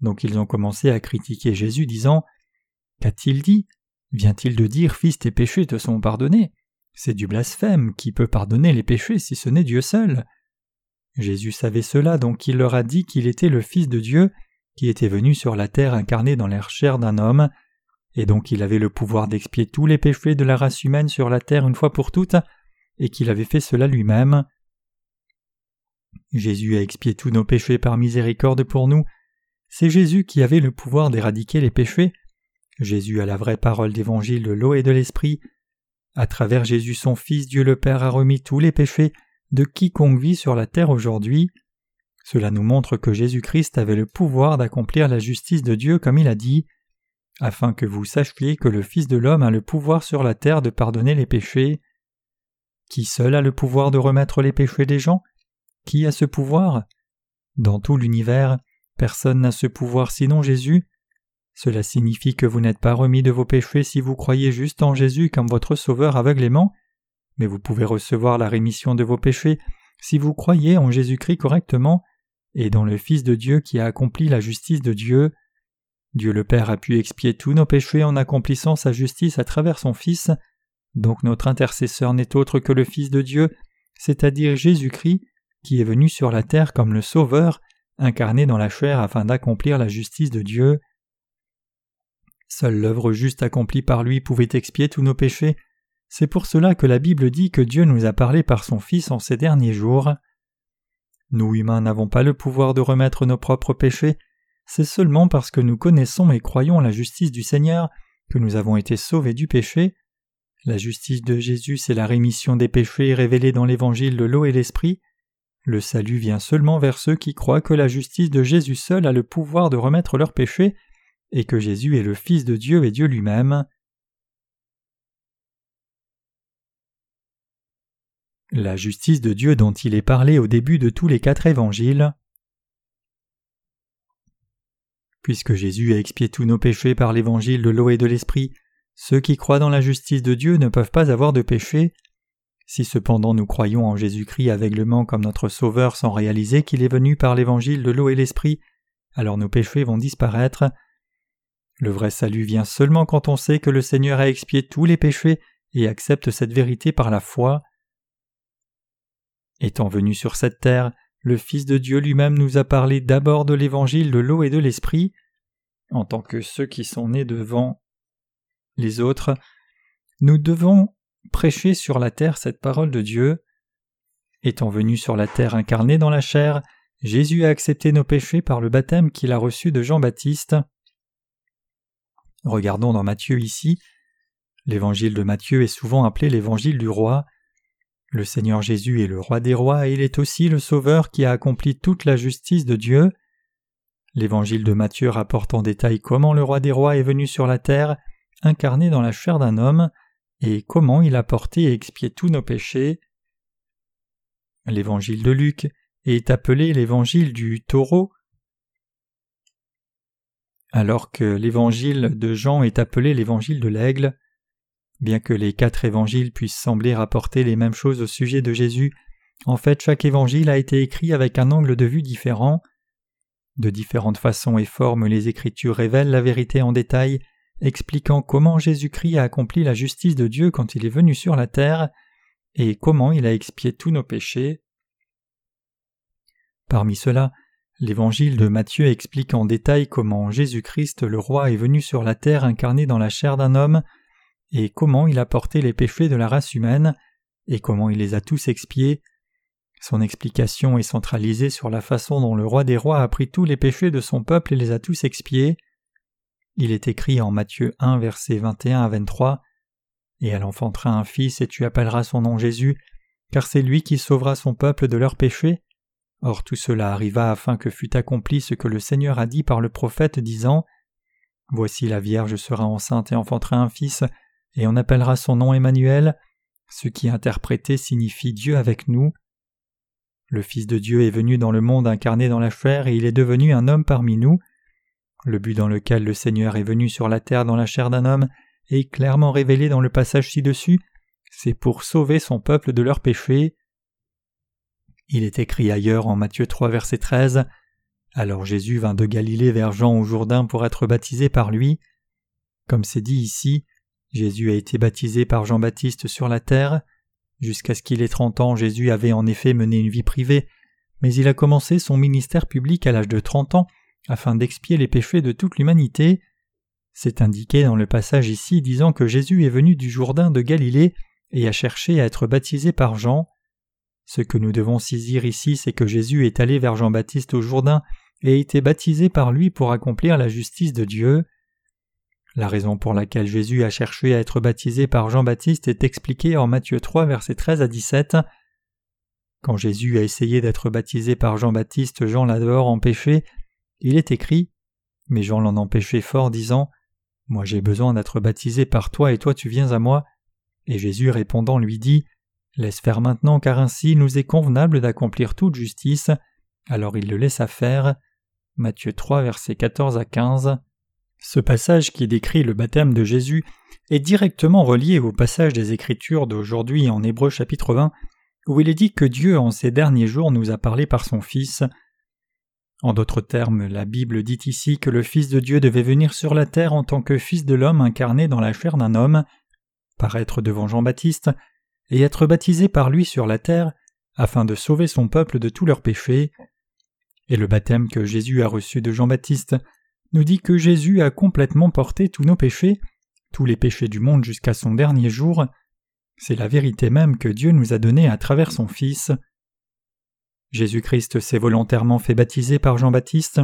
donc ils ont commencé à critiquer Jésus disant Qu'a-t-il dit? Vient-il de dire Fils tes péchés te sont pardonnés? C'est du blasphème, qui peut pardonner les péchés si ce n'est Dieu seul? Jésus savait cela, donc il leur a dit qu'il était le Fils de Dieu, qui était venu sur la terre incarné dans l'air chair d'un homme, et donc il avait le pouvoir d'expier tous les péchés de la race humaine sur la terre une fois pour toutes, et qu'il avait fait cela lui-même. Jésus a expié tous nos péchés par miséricorde pour nous. C'est Jésus qui avait le pouvoir d'éradiquer les péchés. Jésus a la vraie parole d'évangile de l'eau et de l'esprit. À travers Jésus son Fils, Dieu le Père a remis tous les péchés de quiconque vit sur la terre aujourd'hui. Cela nous montre que Jésus-Christ avait le pouvoir d'accomplir la justice de Dieu comme il a dit, afin que vous sachiez que le Fils de l'homme a le pouvoir sur la terre de pardonner les péchés. Qui seul a le pouvoir de remettre les péchés des gens? Qui a ce pouvoir? Dans tout l'univers, personne n'a ce pouvoir sinon Jésus. Cela signifie que vous n'êtes pas remis de vos péchés si vous croyez juste en Jésus comme votre Sauveur aveuglément, mais vous pouvez recevoir la rémission de vos péchés si vous croyez en Jésus-Christ correctement et dans le Fils de Dieu qui a accompli la justice de Dieu. Dieu le Père a pu expier tous nos péchés en accomplissant sa justice à travers son Fils, donc notre intercesseur n'est autre que le Fils de Dieu, c'est-à-dire Jésus-Christ, qui est venu sur la terre comme le Sauveur, incarné dans la chair afin d'accomplir la justice de Dieu. Seule l'œuvre juste accomplie par lui pouvait expier tous nos péchés, c'est pour cela que la Bible dit que Dieu nous a parlé par son Fils en ces derniers jours. Nous humains n'avons pas le pouvoir de remettre nos propres péchés, c'est seulement parce que nous connaissons et croyons la justice du Seigneur que nous avons été sauvés du péché. La justice de Jésus, c'est la rémission des péchés révélée dans l'évangile de l'eau et l'esprit. Le salut vient seulement vers ceux qui croient que la justice de Jésus seul a le pouvoir de remettre leurs péchés et que Jésus est le Fils de Dieu et Dieu lui-même. La justice de Dieu dont il est parlé au début de tous les quatre évangiles. Puisque Jésus a expié tous nos péchés par l'évangile de l'eau et de l'esprit, ceux qui croient dans la justice de Dieu ne peuvent pas avoir de péché. Si cependant nous croyons en Jésus-Christ aveuglement comme notre Sauveur sans réaliser qu'il est venu par l'évangile de l'eau et l'esprit, alors nos péchés vont disparaître. Le vrai salut vient seulement quand on sait que le Seigneur a expié tous les péchés et accepte cette vérité par la foi. Étant venu sur cette terre, le Fils de Dieu lui-même nous a parlé d'abord de l'évangile de l'eau et de l'esprit. En tant que ceux qui sont nés devant les autres, nous devons prêcher sur la terre cette parole de Dieu. Étant venu sur la terre incarné dans la chair, Jésus a accepté nos péchés par le baptême qu'il a reçu de Jean-Baptiste. Regardons dans Matthieu ici. L'évangile de Matthieu est souvent appelé l'évangile du roi. Le Seigneur Jésus est le roi des rois et il est aussi le Sauveur qui a accompli toute la justice de Dieu. L'évangile de Matthieu rapporte en détail comment le roi des rois est venu sur la terre, incarné dans la chair d'un homme, et comment il a porté et expié tous nos péchés. L'évangile de Luc est appelé l'évangile du taureau, alors que l'évangile de Jean est appelé l'évangile de l'aigle. Bien que les quatre évangiles puissent sembler rapporter les mêmes choses au sujet de Jésus, en fait chaque évangile a été écrit avec un angle de vue différent. De différentes façons et formes les Écritures révèlent la vérité en détail, expliquant comment Jésus-Christ a accompli la justice de Dieu quand il est venu sur la terre, et comment il a expié tous nos péchés. Parmi ceux-là, l'évangile de Matthieu explique en détail comment Jésus-Christ le roi est venu sur la terre incarné dans la chair d'un homme, et comment il a porté les péchés de la race humaine, et comment il les a tous expiés. Son explication est centralisée sur la façon dont le roi des rois a pris tous les péchés de son peuple et les a tous expiés. Il est écrit en Matthieu 1 versets 21 à 23 Et elle enfantera un fils et tu appelleras son nom Jésus, car c'est lui qui sauvera son peuple de leurs péchés. Or tout cela arriva afin que fût accompli ce que le Seigneur a dit par le prophète disant Voici la Vierge sera enceinte et enfantera un fils, et on appellera son nom Emmanuel, ce qui interprété signifie Dieu avec nous. Le Fils de Dieu est venu dans le monde incarné dans la chair et il est devenu un homme parmi nous. Le but dans lequel le Seigneur est venu sur la terre dans la chair d'un homme est clairement révélé dans le passage ci-dessus, c'est pour sauver son peuple de leurs péchés. Il est écrit ailleurs en Matthieu 3 verset 13 Alors Jésus vint de Galilée vers Jean au Jourdain pour être baptisé par lui. Comme c'est dit ici, Jésus a été baptisé par Jean-Baptiste sur la terre. Jusqu'à ce qu'il ait trente ans, Jésus avait en effet mené une vie privée, mais il a commencé son ministère public à l'âge de trente ans afin d'expier les péchés de toute l'humanité. C'est indiqué dans le passage ici disant que Jésus est venu du Jourdain de Galilée et a cherché à être baptisé par Jean. Ce que nous devons saisir ici, c'est que Jésus est allé vers Jean-Baptiste au Jourdain et a été baptisé par lui pour accomplir la justice de Dieu. La raison pour laquelle Jésus a cherché à être baptisé par Jean-Baptiste est expliquée en Matthieu 3 versets 13 à 17. Quand Jésus a essayé d'être baptisé par Jean-Baptiste, Jean l'a dehors empêché. Il est écrit Mais Jean l'en empêchait fort, disant Moi j'ai besoin d'être baptisé par toi et toi tu viens à moi. Et Jésus répondant lui dit Laisse faire maintenant, car ainsi nous est convenable d'accomplir toute justice. Alors il le laissa faire. Matthieu 3, versets 14 à 15. Ce passage qui décrit le baptême de Jésus est directement relié au passage des Écritures d'aujourd'hui en Hébreu chapitre 20, où il est dit que Dieu en ces derniers jours nous a parlé par son Fils. En d'autres termes, la Bible dit ici que le Fils de Dieu devait venir sur la terre en tant que Fils de l'homme incarné dans la chair d'un homme, paraître devant Jean-Baptiste, et être baptisé par lui sur la terre, afin de sauver son peuple de tous leurs péchés. Et le baptême que Jésus a reçu de Jean-Baptiste nous dit que Jésus a complètement porté tous nos péchés, tous les péchés du monde jusqu'à son dernier jour. C'est la vérité même que Dieu nous a donnée à travers son Fils. Jésus-Christ s'est volontairement fait baptiser par Jean-Baptiste,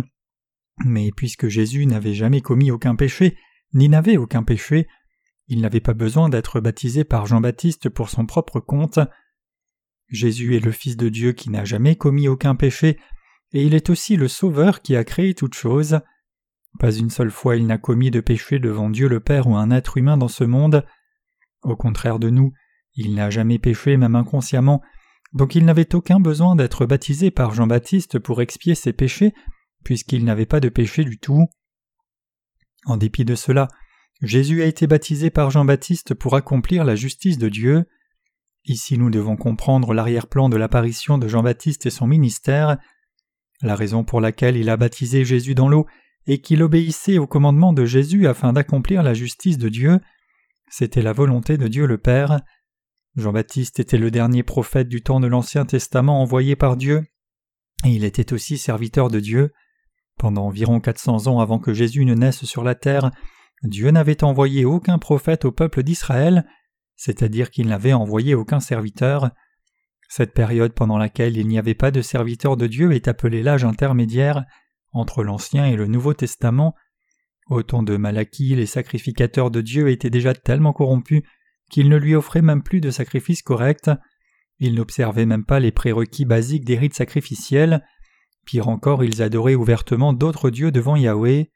mais puisque Jésus n'avait jamais commis aucun péché, ni n'avait aucun péché, il n'avait pas besoin d'être baptisé par Jean-Baptiste pour son propre compte. Jésus est le Fils de Dieu qui n'a jamais commis aucun péché, et il est aussi le Sauveur qui a créé toutes choses. Pas une seule fois il n'a commis de péché devant Dieu le Père ou un être humain dans ce monde. Au contraire de nous, il n'a jamais péché même inconsciemment, donc il n'avait aucun besoin d'être baptisé par Jean-Baptiste pour expier ses péchés, puisqu'il n'avait pas de péché du tout. En dépit de cela, Jésus a été baptisé par Jean-Baptiste pour accomplir la justice de Dieu. Ici nous devons comprendre l'arrière-plan de l'apparition de Jean-Baptiste et son ministère. La raison pour laquelle il a baptisé Jésus dans l'eau et qu'il obéissait au commandement de Jésus afin d'accomplir la justice de Dieu, c'était la volonté de Dieu le Père. Jean-Baptiste était le dernier prophète du temps de l'Ancien Testament envoyé par Dieu, et il était aussi serviteur de Dieu. Pendant environ quatre cents ans avant que Jésus ne naisse sur la terre, Dieu n'avait envoyé aucun prophète au peuple d'Israël, c'est-à-dire qu'il n'avait envoyé aucun serviteur. Cette période pendant laquelle il n'y avait pas de serviteur de Dieu est appelée l'âge intermédiaire entre l'Ancien et le Nouveau Testament. Au temps de Malachie, les sacrificateurs de Dieu étaient déjà tellement corrompus qu'ils ne lui offraient même plus de sacrifices corrects. Ils n'observaient même pas les prérequis basiques des rites sacrificiels. Pire encore, ils adoraient ouvertement d'autres dieux devant Yahweh.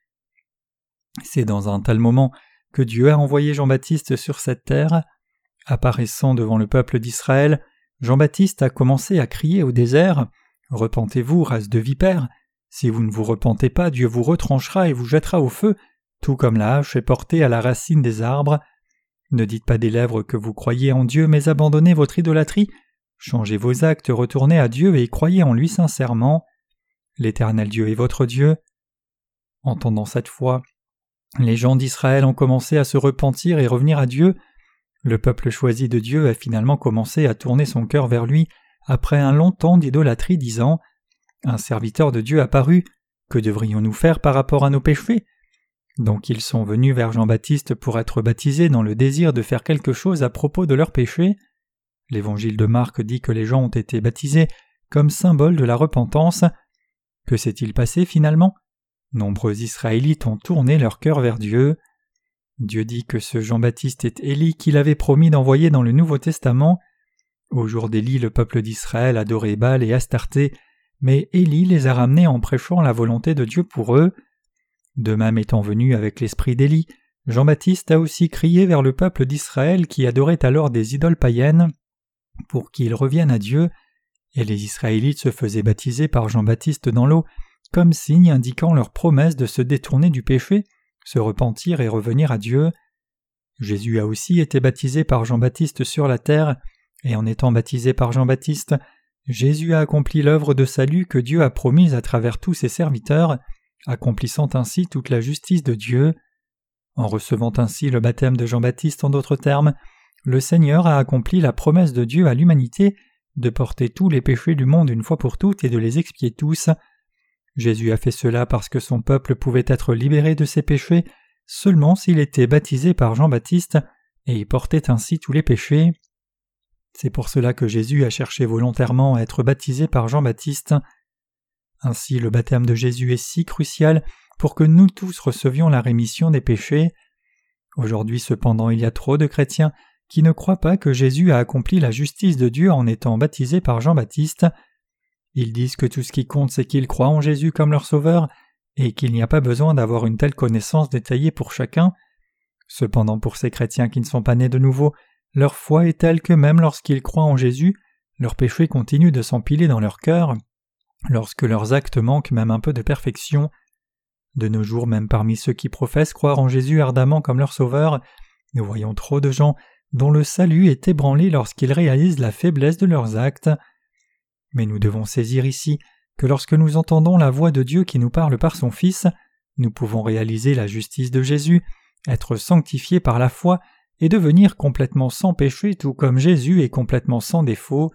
C'est dans un tel moment que Dieu a envoyé Jean-Baptiste sur cette terre. Apparaissant devant le peuple d'Israël, Jean-Baptiste a commencé à crier au désert Repentez-vous, race de vipères Si vous ne vous repentez pas, Dieu vous retranchera et vous jettera au feu, tout comme la hache est portée à la racine des arbres. Ne dites pas des lèvres que vous croyez en Dieu, mais abandonnez votre idolâtrie. Changez vos actes, retournez à Dieu et croyez en lui sincèrement. L'Éternel Dieu est votre Dieu. Entendant cette foi, les gens d'Israël ont commencé à se repentir et revenir à Dieu. Le peuple choisi de Dieu a finalement commencé à tourner son cœur vers lui après un long temps d'idolâtrie, disant Un serviteur de Dieu apparut. Que devrions-nous faire par rapport à nos péchés? Donc ils sont venus vers Jean-Baptiste pour être baptisés dans le désir de faire quelque chose à propos de leurs péchés. L'évangile de Marc dit que les gens ont été baptisés comme symbole de la repentance. Que s'est-il passé finalement? Nombreux Israélites ont tourné leur cœur vers Dieu. Dieu dit que ce Jean-Baptiste est Élie qu'il avait promis d'envoyer dans le Nouveau Testament. Au jour d'Élie, le peuple d'Israël adorait Baal et Astarté, mais Élie les a ramenés en prêchant la volonté de Dieu pour eux. De même étant venu avec l'esprit d'Élie, Jean-Baptiste a aussi crié vers le peuple d'Israël qui adorait alors des idoles païennes pour qu'ils reviennent à Dieu, et les Israélites se faisaient baptiser par Jean-Baptiste dans l'eau comme signe indiquant leur promesse de se détourner du péché, se repentir et revenir à Dieu. Jésus a aussi été baptisé par Jean-Baptiste sur la terre, et en étant baptisé par Jean-Baptiste, Jésus a accompli l'œuvre de salut que Dieu a promise à travers tous ses serviteurs, accomplissant ainsi toute la justice de Dieu. En recevant ainsi le baptême de Jean-Baptiste en d'autres termes, le Seigneur a accompli la promesse de Dieu à l'humanité de porter tous les péchés du monde une fois pour toutes et de les expier tous. Jésus a fait cela parce que son peuple pouvait être libéré de ses péchés seulement s'il était baptisé par Jean-Baptiste et y portait ainsi tous les péchés. C'est pour cela que Jésus a cherché volontairement à être baptisé par Jean-Baptiste. Ainsi le baptême de Jésus est si crucial pour que nous tous recevions la rémission des péchés. Aujourd'hui cependant il y a trop de chrétiens qui ne croient pas que Jésus a accompli la justice de Dieu en étant baptisé par Jean-Baptiste. Ils disent que tout ce qui compte c'est qu'ils croient en Jésus comme leur sauveur et qu'il n'y a pas besoin d'avoir une telle connaissance détaillée pour chacun. Cependant pour ces chrétiens qui ne sont pas nés de nouveau, leur foi est telle que même lorsqu'ils croient en Jésus, leurs péchés continuent de s'empiler dans leur cœur, lorsque leurs actes manquent même un peu de perfection. De nos jours, même parmi ceux qui professent croire en Jésus ardemment comme leur sauveur, nous voyons trop de gens dont le salut est ébranlé lorsqu'ils réalisent la faiblesse de leurs actes. Mais nous devons saisir ici que lorsque nous entendons la voix de Dieu qui nous parle par son Fils, nous pouvons réaliser la justice de Jésus, être sanctifiés par la foi et devenir complètement sans péché tout comme Jésus est complètement sans défaut.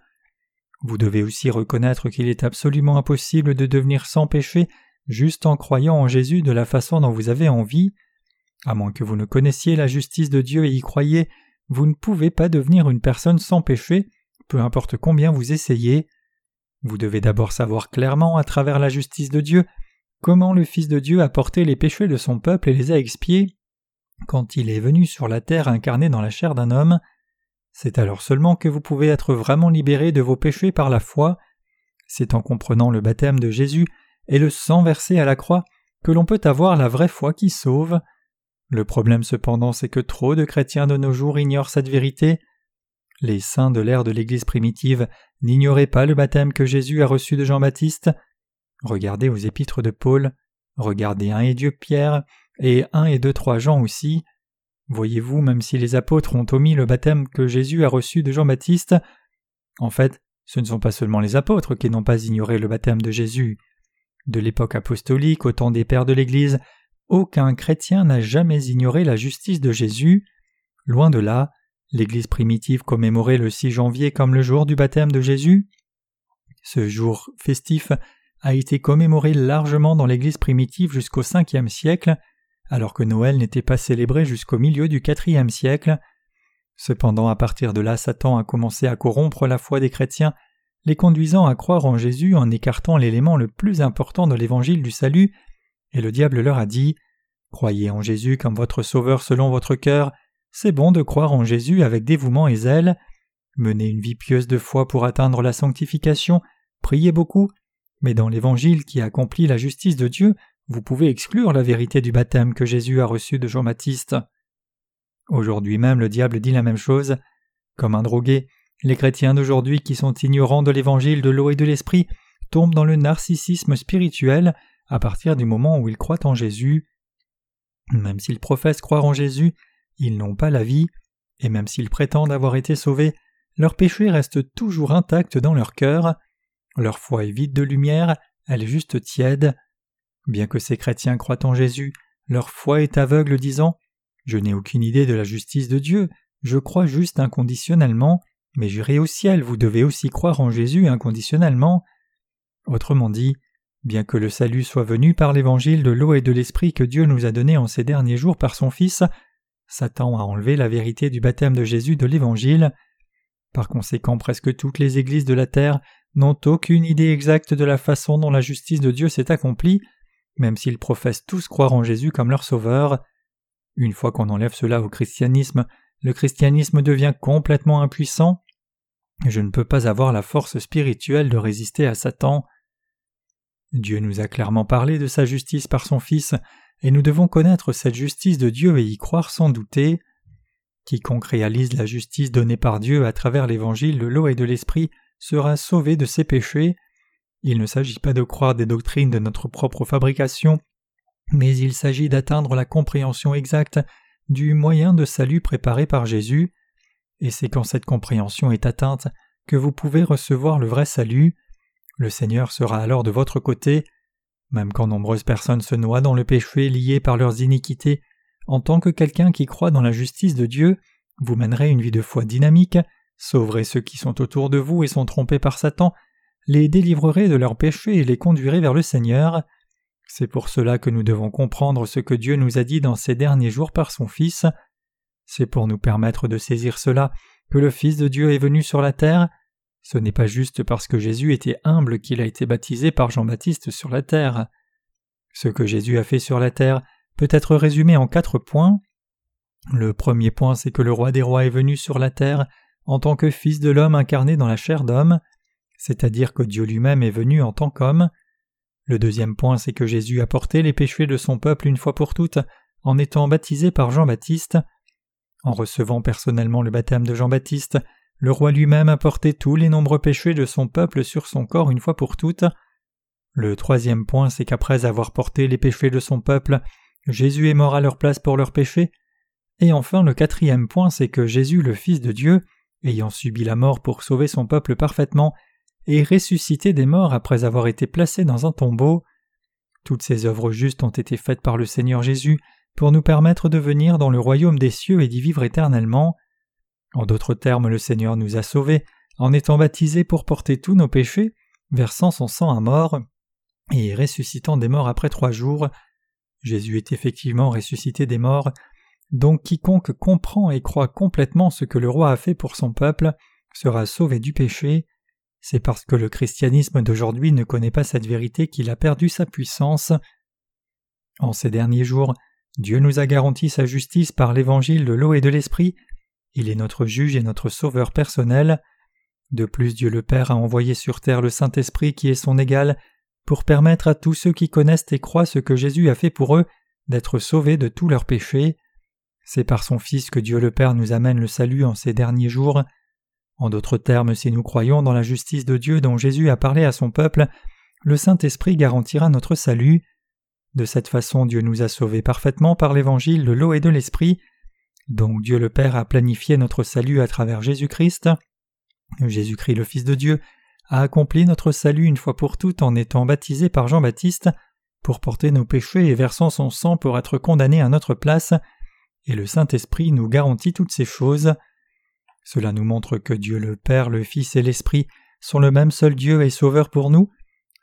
Vous devez aussi reconnaître qu'il est absolument impossible de devenir sans péché juste en croyant en Jésus de la façon dont vous avez envie. À moins que vous ne connaissiez la justice de Dieu et y croyiez, vous ne pouvez pas devenir une personne sans péché, peu importe combien vous essayez. Vous devez d'abord savoir clairement, à travers la justice de Dieu, comment le Fils de Dieu a porté les péchés de son peuple et les a expiés quand il est venu sur la terre incarné dans la chair d'un homme. C'est alors seulement que vous pouvez être vraiment libéré de vos péchés par la foi. C'est en comprenant le baptême de Jésus et le sang versé à la croix que l'on peut avoir la vraie foi qui sauve. Le problème cependant c'est que trop de chrétiens de nos jours ignorent cette vérité. Les saints de l'ère de l'Église primitive n'ignoraient pas le baptême que Jésus a reçu de Jean-Baptiste? Regardez aux épîtres de Paul, regardez un et Dieu Pierre, et un et deux trois Jean aussi. Voyez-vous, même si les apôtres ont omis le baptême que Jésus a reçu de Jean-Baptiste, en fait, ce ne sont pas seulement les apôtres qui n'ont pas ignoré le baptême de Jésus. De l'époque apostolique au temps des pères de l'Église, aucun chrétien n'a jamais ignoré la justice de Jésus. Loin de là, l'Église primitive commémorait le 6 janvier comme le jour du baptême de Jésus. Ce jour festif a été commémoré largement dans l'Église primitive jusqu'au Ve siècle, alors que Noël n'était pas célébré jusqu'au milieu du IVe siècle. Cependant, à partir de là, Satan a commencé à corrompre la foi des chrétiens, les conduisant à croire en Jésus en écartant l'élément le plus important de l'évangile du salut, et le diable leur a dit Croyez en Jésus comme votre Sauveur selon votre cœur, c'est bon de croire en Jésus avec dévouement et zèle. Menez une vie pieuse de foi pour atteindre la sanctification, priez beaucoup, mais dans l'Évangile qui accomplit la justice de Dieu, vous pouvez exclure la vérité du baptême que Jésus a reçu de Jean-Baptiste. Aujourd'hui même le diable dit la même chose. Comme un drogué, les chrétiens d'aujourd'hui qui sont ignorants de l'Évangile de l'eau et de l'Esprit tombent dans le narcissisme spirituel à partir du moment où ils croient en Jésus. Même s'ils professent croire en Jésus, ils n'ont pas la vie, et même s'ils prétendent avoir été sauvés, leur péché reste toujours intact dans leur cœur. Leur foi est vide de lumière, elle est juste tiède. Bien que ces chrétiens croient en Jésus, leur foi est aveugle disant Je n'ai aucune idée de la justice de Dieu, je crois juste inconditionnellement, mais j'irai au ciel, vous devez aussi croire en Jésus inconditionnellement. Autrement dit, Bien que le salut soit venu par l'évangile de l'eau et de l'esprit que Dieu nous a donné en ces derniers jours par son Fils, Satan a enlevé la vérité du baptême de Jésus de l'évangile. Par conséquent, presque toutes les églises de la terre n'ont aucune idée exacte de la façon dont la justice de Dieu s'est accomplie, même s'ils professent tous croire en Jésus comme leur sauveur. Une fois qu'on enlève cela au christianisme, le christianisme devient complètement impuissant. Je ne peux pas avoir la force spirituelle de résister à Satan. Dieu nous a clairement parlé de sa justice par son Fils, et nous devons connaître cette justice de Dieu et y croire sans douter. Quiconque réalise la justice donnée par Dieu à travers l'évangile de l'eau et de l'esprit sera sauvé de ses péchés. Il ne s'agit pas de croire des doctrines de notre propre fabrication, mais il s'agit d'atteindre la compréhension exacte du moyen de salut préparé par Jésus, et c'est quand cette compréhension est atteinte que vous pouvez recevoir le vrai salut. Le Seigneur sera alors de votre côté. Même quand nombreuses personnes se noient dans le péché lié par leurs iniquités, en tant que quelqu'un qui croit dans la justice de Dieu, vous mènerez une vie de foi dynamique, sauverez ceux qui sont autour de vous et sont trompés par Satan, les délivrerez de leurs péchés et les conduirez vers le Seigneur. C'est pour cela que nous devons comprendre ce que Dieu nous a dit dans ces derniers jours par son Fils. C'est pour nous permettre de saisir cela que le Fils de Dieu est venu sur la terre. Ce n'est pas juste parce que Jésus était humble qu'il a été baptisé par Jean-Baptiste sur la terre. Ce que Jésus a fait sur la terre peut être résumé en quatre points. Le premier point, c'est que le roi des rois est venu sur la terre en tant que fils de l'homme incarné dans la chair d'homme, c'est-à-dire que Dieu lui-même est venu en tant qu'homme. Le deuxième point, c'est que Jésus a porté les péchés de son peuple une fois pour toutes en étant baptisé par Jean-Baptiste. En recevant personnellement le baptême de Jean-Baptiste, le roi lui-même a porté tous les nombreux péchés de son peuple sur son corps une fois pour toutes. Le troisième point, c'est qu'après avoir porté les péchés de son peuple, Jésus est mort à leur place pour leurs péchés. Et enfin, le quatrième point, c'est que Jésus, le Fils de Dieu, ayant subi la mort pour sauver son peuple parfaitement, et ressuscité des morts après avoir été placé dans un tombeau. Toutes ces œuvres justes ont été faites par le Seigneur Jésus pour nous permettre de venir dans le royaume des cieux et d'y vivre éternellement. En d'autres termes, le Seigneur nous a sauvés en étant baptisé pour porter tous nos péchés, versant son sang à mort, et ressuscitant des morts après trois jours. Jésus est effectivement ressuscité des morts, donc quiconque comprend et croit complètement ce que le roi a fait pour son peuple sera sauvé du péché. C'est parce que le christianisme d'aujourd'hui ne connaît pas cette vérité qu'il a perdu sa puissance. En ces derniers jours, Dieu nous a garanti sa justice par l'évangile de l'eau et de l'esprit. Il est notre juge et notre sauveur personnel. De plus, Dieu le Père a envoyé sur terre le Saint-Esprit qui est son égal, pour permettre à tous ceux qui connaissent et croient ce que Jésus a fait pour eux d'être sauvés de tous leurs péchés. C'est par son Fils que Dieu le Père nous amène le salut en ces derniers jours. En d'autres termes, si nous croyons dans la justice de Dieu dont Jésus a parlé à son peuple, le Saint-Esprit garantira notre salut. De cette façon, Dieu nous a sauvés parfaitement par l'évangile de l'eau et de l'Esprit. Donc Dieu le Père a planifié notre salut à travers Jésus-Christ. Jésus-Christ le Fils de Dieu a accompli notre salut une fois pour toutes en étant baptisé par Jean-Baptiste pour porter nos péchés et versant son sang pour être condamné à notre place, et le Saint-Esprit nous garantit toutes ces choses. Cela nous montre que Dieu le Père, le Fils et l'Esprit sont le même seul Dieu et Sauveur pour nous.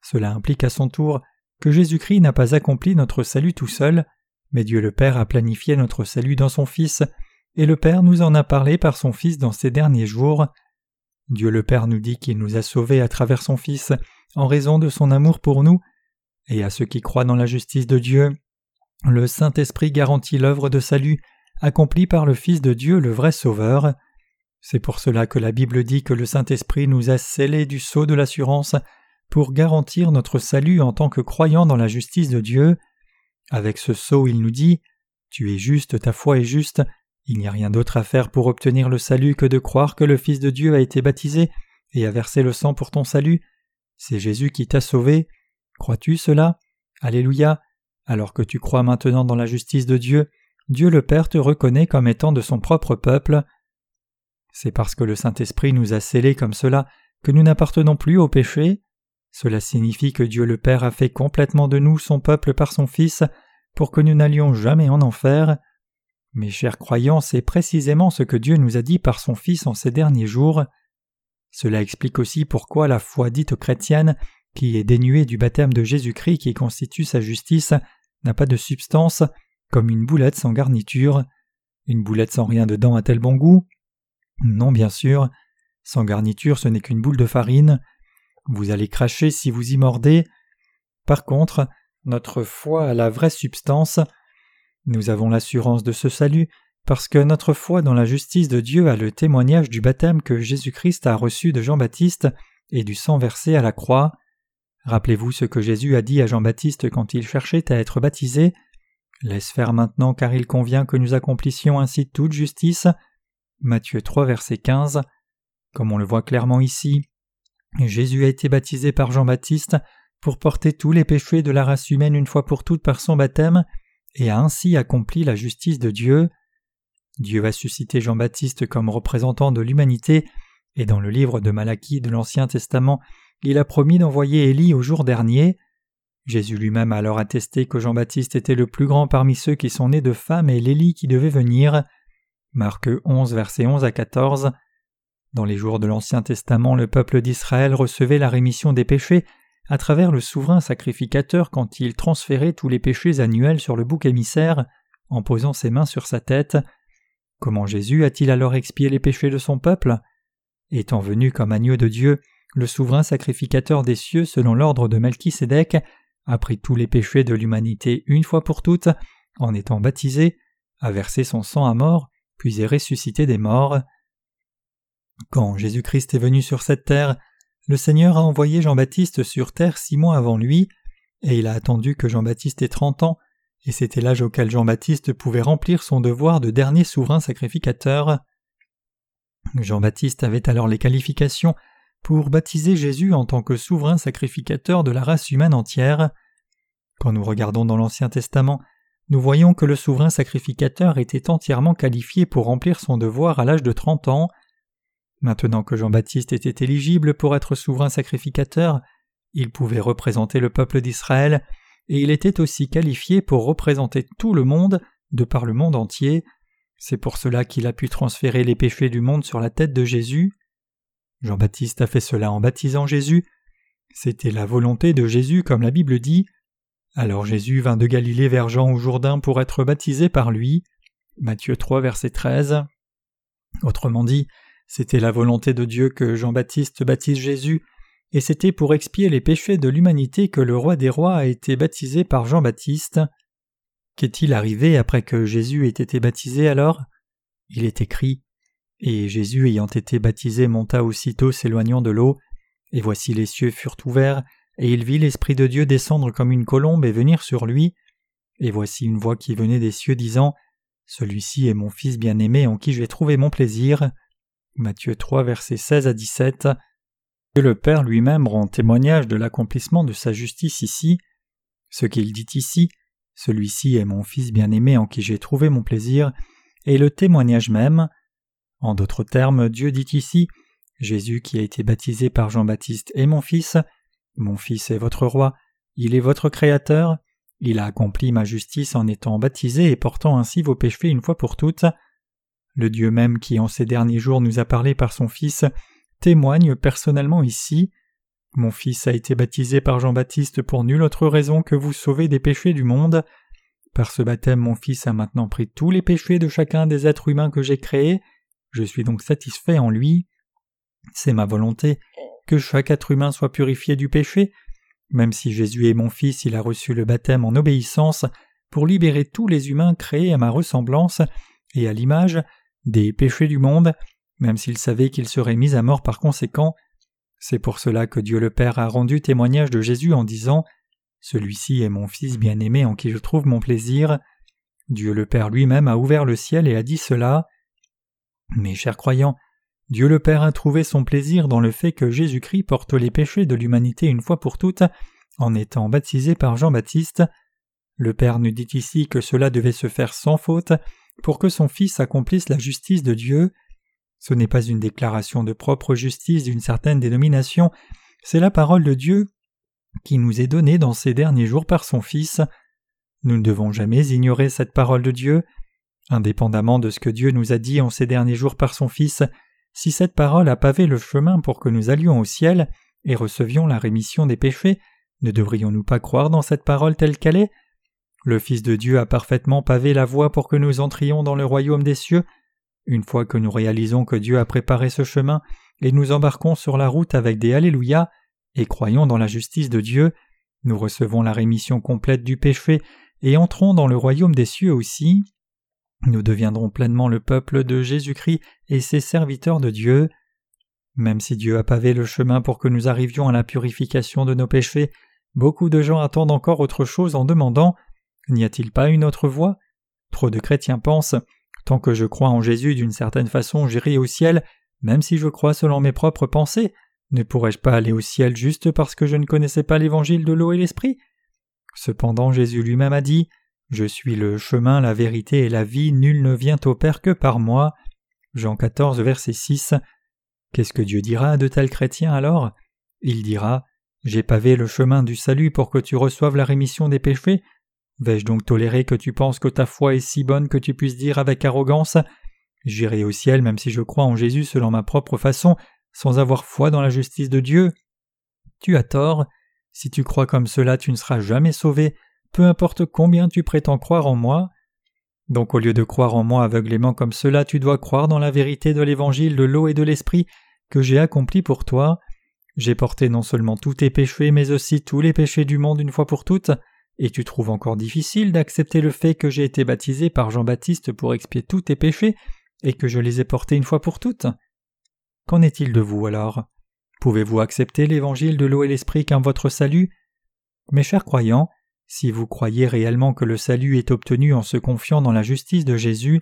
Cela implique à son tour que Jésus-Christ n'a pas accompli notre salut tout seul, mais Dieu le Père a planifié notre salut dans son Fils, et le Père nous en a parlé par son Fils dans ces derniers jours. Dieu le Père nous dit qu'il nous a sauvés à travers son Fils en raison de son amour pour nous, et à ceux qui croient dans la justice de Dieu, le Saint-Esprit garantit l'œuvre de salut accomplie par le Fils de Dieu, le vrai Sauveur. C'est pour cela que la Bible dit que le Saint-Esprit nous a scellés du sceau de l'assurance pour garantir notre salut en tant que croyants dans la justice de Dieu. Avec ce sceau, il nous dit Tu es juste, ta foi est juste, il n'y a rien d'autre à faire pour obtenir le salut que de croire que le Fils de Dieu a été baptisé et a versé le sang pour ton salut. C'est Jésus qui t'a sauvé. Crois-tu cela? Alléluia. Alors que tu crois maintenant dans la justice de Dieu, Dieu le Père te reconnaît comme étant de son propre peuple. C'est parce que le Saint-Esprit nous a scellés comme cela que nous n'appartenons plus au péché. Cela signifie que Dieu le Père a fait complètement de nous son peuple par son Fils, pour que nous n'allions jamais en enfer. Mes chers croyants, c'est précisément ce que Dieu nous a dit par son Fils en ces derniers jours. Cela explique aussi pourquoi la foi dite chrétienne, qui est dénuée du baptême de Jésus-Christ qui constitue sa justice, n'a pas de substance, comme une boulette sans garniture. Une boulette sans rien dedans a-t-elle bon goût? Non, bien sûr. Sans garniture, ce n'est qu'une boule de farine. Vous allez cracher si vous y mordez. Par contre, notre foi a la vraie substance. Nous avons l'assurance de ce salut parce que notre foi dans la justice de Dieu a le témoignage du baptême que Jésus-Christ a reçu de Jean-Baptiste et du sang versé à la croix. Rappelez-vous ce que Jésus a dit à Jean-Baptiste quand il cherchait à être baptisé. Laisse faire maintenant car il convient que nous accomplissions ainsi toute justice. Matthieu 3 verset 15. Comme on le voit clairement ici, Jésus a été baptisé par Jean-Baptiste pour porter tous les péchés de la race humaine une fois pour toutes par son baptême, et a ainsi accompli la justice de Dieu. Dieu a suscité Jean-Baptiste comme représentant de l'humanité, et dans le livre de Malachie de l'Ancien Testament, il a promis d'envoyer Élie au jour dernier. Jésus lui-même a alors attesté que Jean-Baptiste était le plus grand parmi ceux qui sont nés de femmes et l'Élie qui devait venir. Marc 11, versets 11 à 14. Dans les jours de l'Ancien Testament, le peuple d'Israël recevait la rémission des péchés à travers le souverain sacrificateur quand il transférait tous les péchés annuels sur le bouc émissaire en posant ses mains sur sa tête. Comment Jésus a-t-il alors expié les péchés de son peuple? Étant venu comme agneau de Dieu, le souverain sacrificateur des cieux selon l'ordre de Melchisédek a pris tous les péchés de l'humanité une fois pour toutes, en étant baptisé, a versé son sang à mort, puis est ressuscité des morts. Quand Jésus-Christ est venu sur cette terre, le Seigneur a envoyé Jean-Baptiste sur terre six mois avant lui, et il a attendu que Jean-Baptiste ait trente ans, et c'était l'âge auquel Jean-Baptiste pouvait remplir son devoir de dernier souverain sacrificateur. Jean-Baptiste avait alors les qualifications pour baptiser Jésus en tant que souverain sacrificateur de la race humaine entière. Quand nous regardons dans l'Ancien Testament, nous voyons que le souverain sacrificateur était entièrement qualifié pour remplir son devoir à l'âge de trente ans, Maintenant que Jean-Baptiste était éligible pour être souverain sacrificateur, il pouvait représenter le peuple d'Israël, et il était aussi qualifié pour représenter tout le monde, de par le monde entier. C'est pour cela qu'il a pu transférer les péchés du monde sur la tête de Jésus. Jean-Baptiste a fait cela en baptisant Jésus. C'était la volonté de Jésus, comme la Bible dit. Alors Jésus vint de Galilée vers Jean au Jourdain pour être baptisé par lui. Matthieu 3, verset 13. Autrement dit, c'était la volonté de Dieu que Jean-Baptiste baptise Jésus, et c'était pour expier les péchés de l'humanité que le roi des rois a été baptisé par Jean-Baptiste. Qu'est-il arrivé après que Jésus ait été baptisé alors? Il est écrit Et Jésus ayant été baptisé monta aussitôt s'éloignant de l'eau, et voici les cieux furent ouverts, et il vit l'Esprit de Dieu descendre comme une colombe et venir sur lui, et voici une voix qui venait des cieux disant Celui-ci est mon Fils bien-aimé en qui j'ai trouvé mon plaisir. Matthieu 3, versets 16 à 17. Que le Père lui-même rend témoignage de l'accomplissement de sa justice ici. Ce qu'il dit ici, celui-ci est mon Fils bien-aimé en qui j'ai trouvé mon plaisir, et le témoignage même. En d'autres termes, Dieu dit ici Jésus qui a été baptisé par Jean-Baptiste est mon Fils, mon Fils est votre roi, il est votre Créateur, il a accompli ma justice en étant baptisé et portant ainsi vos péchés une fois pour toutes. Le Dieu même qui en ces derniers jours nous a parlé par son Fils témoigne personnellement ici. Mon Fils a été baptisé par Jean-Baptiste pour nulle autre raison que vous sauver des péchés du monde. Par ce baptême mon Fils a maintenant pris tous les péchés de chacun des êtres humains que j'ai créés, je suis donc satisfait en lui. C'est ma volonté que chaque être humain soit purifié du péché. Même si Jésus est mon Fils, il a reçu le baptême en obéissance pour libérer tous les humains créés à ma ressemblance et à l'image des péchés du monde, même s'il savait qu'il serait mis à mort par conséquent. C'est pour cela que Dieu le Père a rendu témoignage de Jésus en disant Celui-ci est mon Fils bien-aimé en qui je trouve mon plaisir. Dieu le Père lui-même a ouvert le ciel et a dit cela. Mes chers croyants, Dieu le Père a trouvé son plaisir dans le fait que Jésus-Christ porte les péchés de l'humanité une fois pour toutes en étant baptisé par Jean-Baptiste. Le Père nous dit ici que cela devait se faire sans faute, pour que son Fils accomplisse la justice de Dieu. Ce n'est pas une déclaration de propre justice d'une certaine dénomination, c'est la parole de Dieu qui nous est donnée dans ces derniers jours par son Fils. Nous ne devons jamais ignorer cette parole de Dieu. Indépendamment de ce que Dieu nous a dit en ces derniers jours par son Fils, si cette parole a pavé le chemin pour que nous allions au ciel et recevions la rémission des péchés, ne devrions-nous pas croire dans cette parole telle qu'elle est? Le Fils de Dieu a parfaitement pavé la voie pour que nous entrions dans le royaume des cieux. Une fois que nous réalisons que Dieu a préparé ce chemin, et nous embarquons sur la route avec des Alléluia, et croyons dans la justice de Dieu, nous recevons la rémission complète du péché et entrons dans le royaume des cieux aussi. Nous deviendrons pleinement le peuple de Jésus-Christ et ses serviteurs de Dieu. Même si Dieu a pavé le chemin pour que nous arrivions à la purification de nos péchés, beaucoup de gens attendent encore autre chose en demandant N'y a-t-il pas une autre voie? Trop de chrétiens pensent Tant que je crois en Jésus d'une certaine façon, j'irai au ciel, même si je crois selon mes propres pensées, Ne pourrais-je pas aller au ciel juste parce que je ne connaissais pas l'évangile de l'eau et l'esprit? Cependant Jésus lui-même a dit Je suis le chemin, la vérité et la vie, nul ne vient au Père que par moi. Jean 14, verset 6. Qu'est-ce que Dieu dira à de tels chrétiens alors? Il dira J'ai pavé le chemin du salut pour que tu reçoives la rémission des péchés. Vais-je donc tolérer que tu penses que ta foi est si bonne que tu puisses dire avec arrogance? J'irai au ciel même si je crois en Jésus selon ma propre façon, sans avoir foi dans la justice de Dieu Tu as tort. Si tu crois comme cela, tu ne seras jamais sauvé, peu importe combien tu prétends croire en moi. Donc au lieu de croire en moi aveuglément comme cela, tu dois croire dans la vérité de l'évangile de l'eau et de l'esprit que j'ai accompli pour toi. J'ai porté non seulement tous tes péchés, mais aussi tous les péchés du monde une fois pour toutes, et tu trouves encore difficile d'accepter le fait que j'ai été baptisé par Jean-Baptiste pour expier tous tes péchés, et que je les ai portés une fois pour toutes. Qu'en est-il de vous alors? Pouvez-vous accepter l'évangile de l'eau et l'esprit comme votre salut? Mes chers croyants, si vous croyez réellement que le salut est obtenu en se confiant dans la justice de Jésus,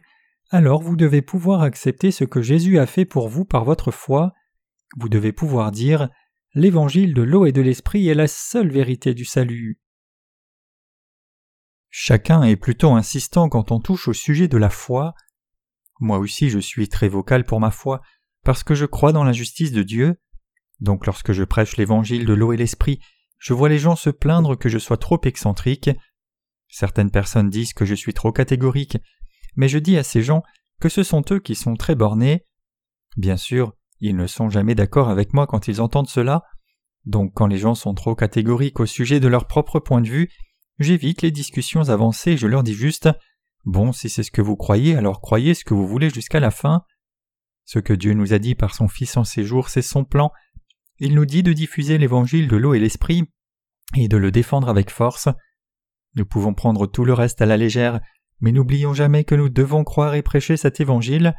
alors vous devez pouvoir accepter ce que Jésus a fait pour vous par votre foi. Vous devez pouvoir dire L'évangile de l'eau et de l'esprit est la seule vérité du salut. Chacun est plutôt insistant quand on touche au sujet de la foi. Moi aussi je suis très vocal pour ma foi, parce que je crois dans la justice de Dieu. Donc lorsque je prêche l'évangile de l'eau et l'esprit, je vois les gens se plaindre que je sois trop excentrique. Certaines personnes disent que je suis trop catégorique, mais je dis à ces gens que ce sont eux qui sont très bornés. Bien sûr, ils ne sont jamais d'accord avec moi quand ils entendent cela, donc quand les gens sont trop catégoriques au sujet de leur propre point de vue, j'évite les discussions avancées je leur dis juste Bon, si c'est ce que vous croyez, alors croyez ce que vous voulez jusqu'à la fin. Ce que Dieu nous a dit par son Fils en ces jours, c'est son plan, il nous dit de diffuser l'évangile de l'eau et l'esprit et de le défendre avec force. Nous pouvons prendre tout le reste à la légère, mais n'oublions jamais que nous devons croire et prêcher cet évangile,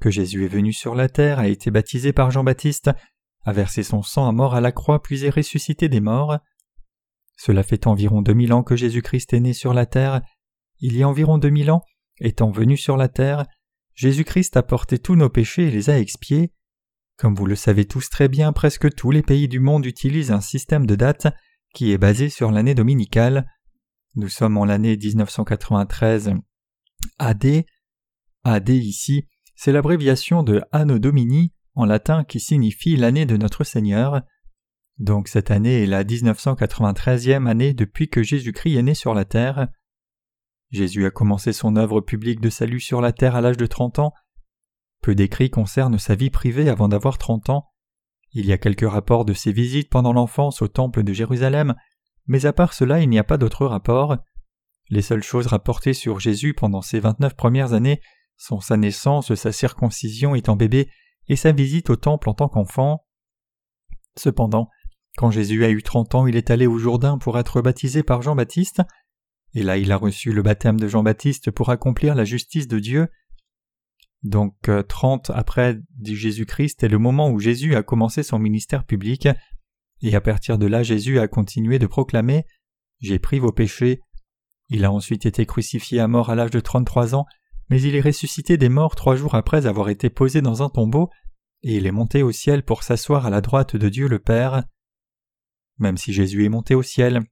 que Jésus est venu sur la terre, a été baptisé par Jean-Baptiste, a versé son sang à mort à la croix puis est ressuscité des morts. Cela fait environ deux mille ans que Jésus-Christ est né sur la terre. Il y a environ deux mille ans, étant venu sur la terre, Jésus-Christ a porté tous nos péchés et les a expiés. Comme vous le savez tous très bien, presque tous les pays du monde utilisent un système de date qui est basé sur l'année dominicale. Nous sommes en l'année 1993 AD. AD ici, c'est l'abréviation de Anno Domini en latin qui signifie l'année de notre Seigneur. Donc cette année est la 1993e année depuis que Jésus-Christ est né sur la terre. Jésus a commencé son œuvre publique de salut sur la terre à l'âge de trente ans peu d'écrits concernent sa vie privée avant d'avoir trente ans. Il y a quelques rapports de ses visites pendant l'enfance au temple de Jérusalem, mais à part cela il n'y a pas d'autres rapports. Les seules choses rapportées sur Jésus pendant ses vingt-neuf premières années sont sa naissance, sa circoncision étant bébé et sa visite au temple en tant qu'enfant. Cependant, quand Jésus a eu trente ans, il est allé au Jourdain pour être baptisé par Jean-Baptiste, et là il a reçu le baptême de Jean-Baptiste pour accomplir la justice de Dieu. Donc euh, trente après Jésus-Christ est le moment où Jésus a commencé son ministère public, et à partir de là Jésus a continué de proclamer J'ai pris vos péchés. Il a ensuite été crucifié à mort à l'âge de trente-trois ans, mais il est ressuscité des morts trois jours après avoir été posé dans un tombeau, et il est monté au ciel pour s'asseoir à la droite de Dieu le Père. Même si Jésus est monté au ciel,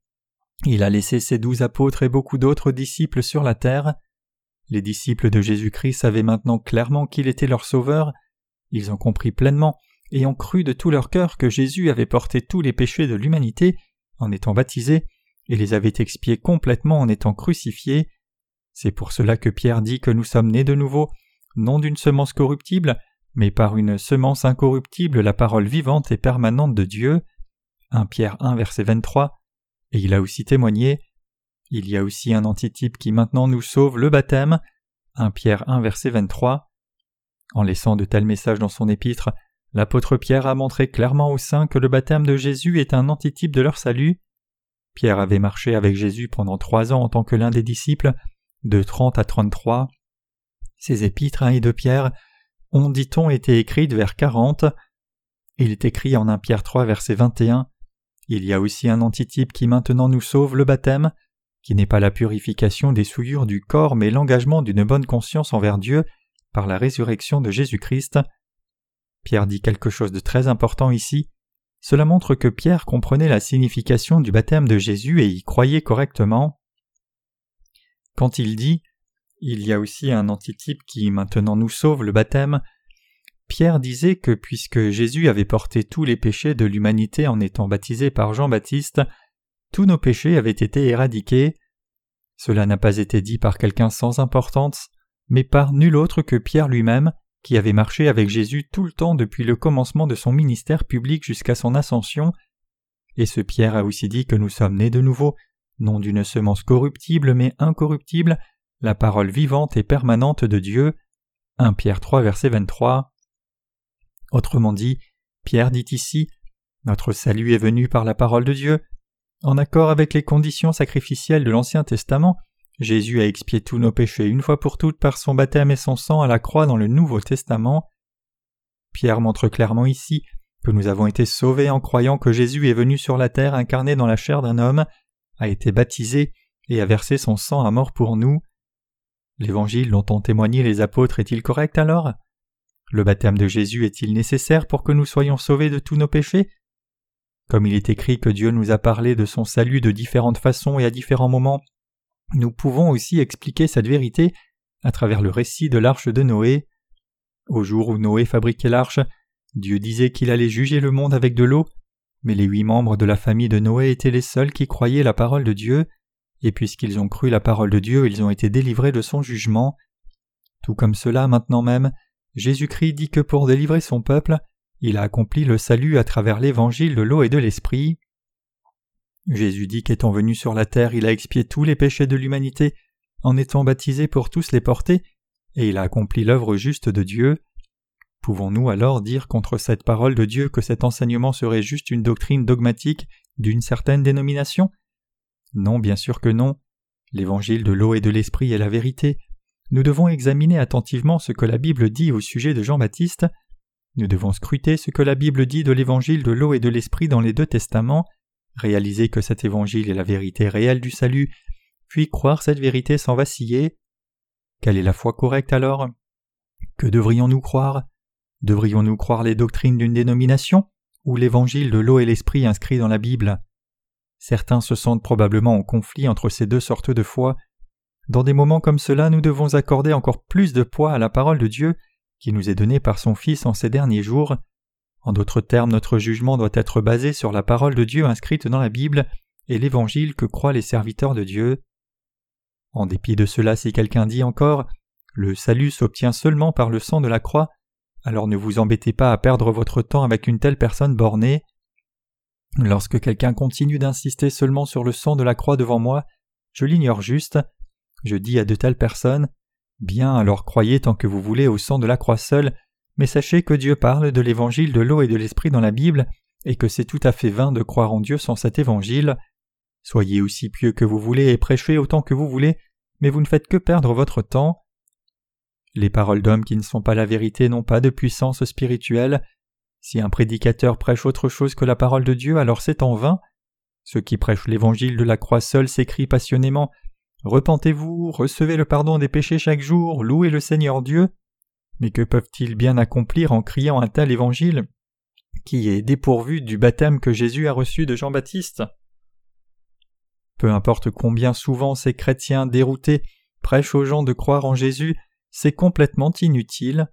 il a laissé ses douze apôtres et beaucoup d'autres disciples sur la terre. Les disciples de Jésus-Christ savaient maintenant clairement qu'il était leur Sauveur, ils ont compris pleinement et ont cru de tout leur cœur que Jésus avait porté tous les péchés de l'humanité en étant baptisé et les avait expiés complètement en étant crucifié. C'est pour cela que Pierre dit que nous sommes nés de nouveau, non d'une semence corruptible, mais par une semence incorruptible, la parole vivante et permanente de Dieu. 1 Pierre 1 verset 23. Et il a aussi témoigné il y a aussi un antitype qui maintenant nous sauve le baptême. 1 Pierre 1 verset 23. En laissant de tels messages dans son épître, l'apôtre Pierre a montré clairement aux saints que le baptême de Jésus est un antitype de leur salut. Pierre avait marché avec Jésus pendant trois ans en tant que l'un des disciples, de 30 à 33. Ces épîtres 1 et 2 Pierre ont, dit-on, été écrites vers 40. Il est écrit en 1 Pierre 3 verset 21. Il y a aussi un antitype qui maintenant nous sauve le baptême qui n'est pas la purification des souillures du corps mais l'engagement d'une bonne conscience envers Dieu par la résurrection de Jésus-Christ. Pierre dit quelque chose de très important ici. cela montre que Pierre comprenait la signification du baptême de Jésus et y croyait correctement. Quand il dit Il y a aussi un antitype qui maintenant nous sauve le baptême, Pierre disait que puisque Jésus avait porté tous les péchés de l'humanité en étant baptisé par Jean-Baptiste, tous nos péchés avaient été éradiqués. Cela n'a pas été dit par quelqu'un sans importance, mais par nul autre que Pierre lui-même, qui avait marché avec Jésus tout le temps depuis le commencement de son ministère public jusqu'à son ascension, et ce Pierre a aussi dit que nous sommes nés de nouveau, non d'une semence corruptible mais incorruptible, la parole vivante et permanente de Dieu. 1 Pierre 3 verset 23. Autrement dit, Pierre dit ici Notre salut est venu par la parole de Dieu. En accord avec les conditions sacrificielles de l'Ancien Testament, Jésus a expié tous nos péchés une fois pour toutes par son baptême et son sang à la croix dans le Nouveau Testament. Pierre montre clairement ici que nous avons été sauvés en croyant que Jésus est venu sur la terre incarné dans la chair d'un homme, a été baptisé et a versé son sang à mort pour nous. L'évangile dont ont témoigné les apôtres est-il correct alors? Le baptême de Jésus est-il nécessaire pour que nous soyons sauvés de tous nos péchés? Comme il est écrit que Dieu nous a parlé de son salut de différentes façons et à différents moments nous pouvons aussi expliquer cette vérité à travers le récit de l'arche de Noé. Au jour où Noé fabriquait l'arche, Dieu disait qu'il allait juger le monde avec de l'eau, mais les huit membres de la famille de Noé étaient les seuls qui croyaient la parole de Dieu, et puisqu'ils ont cru la parole de Dieu, ils ont été délivrés de son jugement. Tout comme cela, maintenant même, Jésus-Christ dit que pour délivrer son peuple, il a accompli le salut à travers l'évangile de l'eau et de l'esprit. Jésus dit qu'étant venu sur la terre, il a expié tous les péchés de l'humanité en étant baptisé pour tous les porter, et il a accompli l'œuvre juste de Dieu. Pouvons-nous alors dire contre cette parole de Dieu que cet enseignement serait juste une doctrine dogmatique d'une certaine dénomination? Non, bien sûr que non. L'évangile de l'eau et de l'esprit est la vérité. Nous devons examiner attentivement ce que la Bible dit au sujet de Jean-Baptiste. Nous devons scruter ce que la Bible dit de l'évangile de l'eau et de l'esprit dans les deux testaments réaliser que cet évangile est la vérité réelle du salut, puis croire cette vérité sans vaciller. Quelle est la foi correcte alors? Que devrions-nous croire? Devrions-nous croire les doctrines d'une dénomination ou l'évangile de l'eau et l'esprit inscrit dans la Bible? Certains se sentent probablement en conflit entre ces deux sortes de foi. Dans des moments comme cela, nous devons accorder encore plus de poids à la parole de Dieu qui nous est donnée par son Fils en ces derniers jours. En d'autres termes, notre jugement doit être basé sur la parole de Dieu inscrite dans la Bible et l'évangile que croient les serviteurs de Dieu. En dépit de cela, si quelqu'un dit encore Le salut s'obtient seulement par le sang de la croix, alors ne vous embêtez pas à perdre votre temps avec une telle personne bornée. Lorsque quelqu'un continue d'insister seulement sur le sang de la croix devant moi, je l'ignore juste. Je dis à de telles personnes Bien, alors croyez tant que vous voulez au sang de la croix seule, mais sachez que Dieu parle de l'évangile de l'eau et de l'esprit dans la Bible, et que c'est tout à fait vain de croire en Dieu sans cet évangile. Soyez aussi pieux que vous voulez et prêchez autant que vous voulez, mais vous ne faites que perdre votre temps. Les paroles d'hommes qui ne sont pas la vérité n'ont pas de puissance spirituelle. Si un prédicateur prêche autre chose que la parole de Dieu, alors c'est en vain. Ceux qui prêchent l'évangile de la croix seule s'écrient passionnément Repentez-vous, recevez le pardon des péchés chaque jour, louez le Seigneur Dieu. Mais que peuvent-ils bien accomplir en criant un tel évangile qui est dépourvu du baptême que Jésus a reçu de Jean-Baptiste? Peu importe combien souvent ces chrétiens déroutés prêchent aux gens de croire en Jésus, c'est complètement inutile.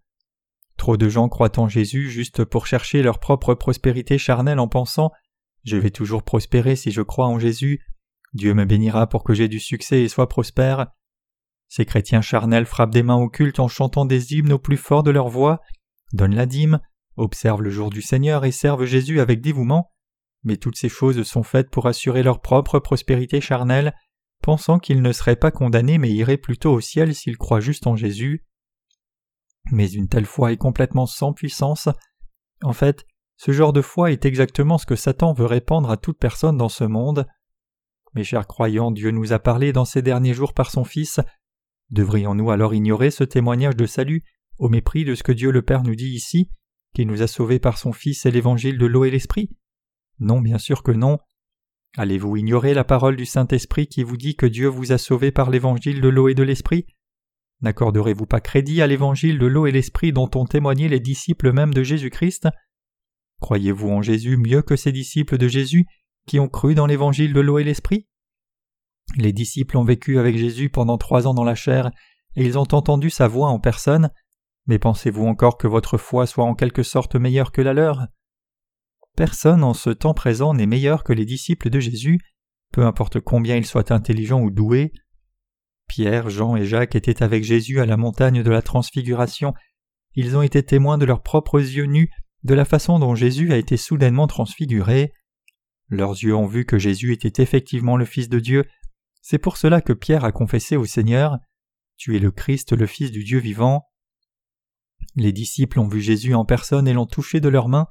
Trop de gens croient en Jésus juste pour chercher leur propre prospérité charnelle en pensant Je vais toujours prospérer si je crois en Jésus, Dieu me bénira pour que j'aie du succès et sois prospère. Ces chrétiens charnels frappent des mains au culte en chantant des hymnes au plus fort de leur voix, donnent la dîme, observent le jour du Seigneur et servent Jésus avec dévouement, mais toutes ces choses sont faites pour assurer leur propre prospérité charnelle, pensant qu'ils ne seraient pas condamnés mais iraient plutôt au ciel s'ils croient juste en Jésus. Mais une telle foi est complètement sans puissance. En fait, ce genre de foi est exactement ce que Satan veut répandre à toute personne dans ce monde. Mes chers croyants, Dieu nous a parlé dans ces derniers jours par son Fils, Devrions-nous alors ignorer ce témoignage de salut au mépris de ce que Dieu le Père nous dit ici, qui nous a sauvés par son Fils et l'évangile de l'eau et l'esprit? Non, bien sûr que non. Allez-vous ignorer la parole du Saint-Esprit qui vous dit que Dieu vous a sauvés par l'évangile de l'eau et de l'esprit? N'accorderez-vous pas crédit à l'évangile de l'eau et l'esprit dont ont témoigné les disciples même de Jésus-Christ? Croyez-vous en Jésus mieux que ces disciples de Jésus? Qui ont cru dans l'évangile de l'eau et l'esprit? Les disciples ont vécu avec Jésus pendant trois ans dans la chair, et ils ont entendu sa voix en personne, mais pensez-vous encore que votre foi soit en quelque sorte meilleure que la leur? Personne en ce temps présent n'est meilleur que les disciples de Jésus, peu importe combien ils soient intelligents ou doués. Pierre, Jean et Jacques étaient avec Jésus à la montagne de la transfiguration, ils ont été témoins de leurs propres yeux nus de la façon dont Jésus a été soudainement transfiguré. Leurs yeux ont vu que Jésus était effectivement le Fils de Dieu. C'est pour cela que Pierre a confessé au Seigneur Tu es le Christ, le Fils du Dieu vivant. Les disciples ont vu Jésus en personne et l'ont touché de leurs mains.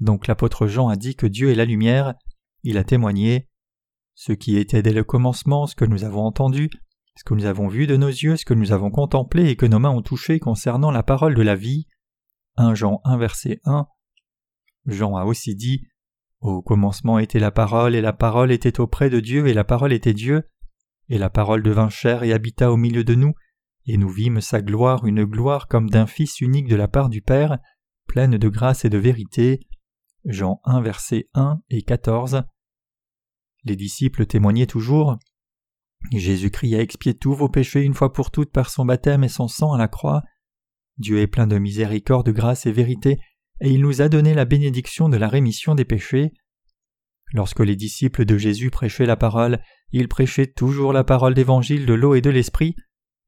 Donc l'apôtre Jean a dit que Dieu est la lumière. Il a témoigné Ce qui était dès le commencement, ce que nous avons entendu, ce que nous avons vu de nos yeux, ce que nous avons contemplé et que nos mains ont touché concernant la parole de la vie. 1 Jean 1 verset 1. Jean a aussi dit Au commencement était la parole, et la parole était auprès de Dieu, et la parole était Dieu, et la parole devint chair et habita au milieu de nous, et nous vîmes sa gloire, une gloire comme d'un Fils unique de la part du Père, pleine de grâce et de vérité. Jean 1 verset 1 et 14. Les disciples témoignaient toujours Jésus-Christ a expié tous vos péchés une fois pour toutes par son baptême et son sang à la croix. Dieu est plein de miséricorde, de grâce et vérité, et il nous a donné la bénédiction de la rémission des péchés. Lorsque les disciples de Jésus prêchaient la parole, ils prêchaient toujours la parole d'évangile de l'eau et de l'esprit,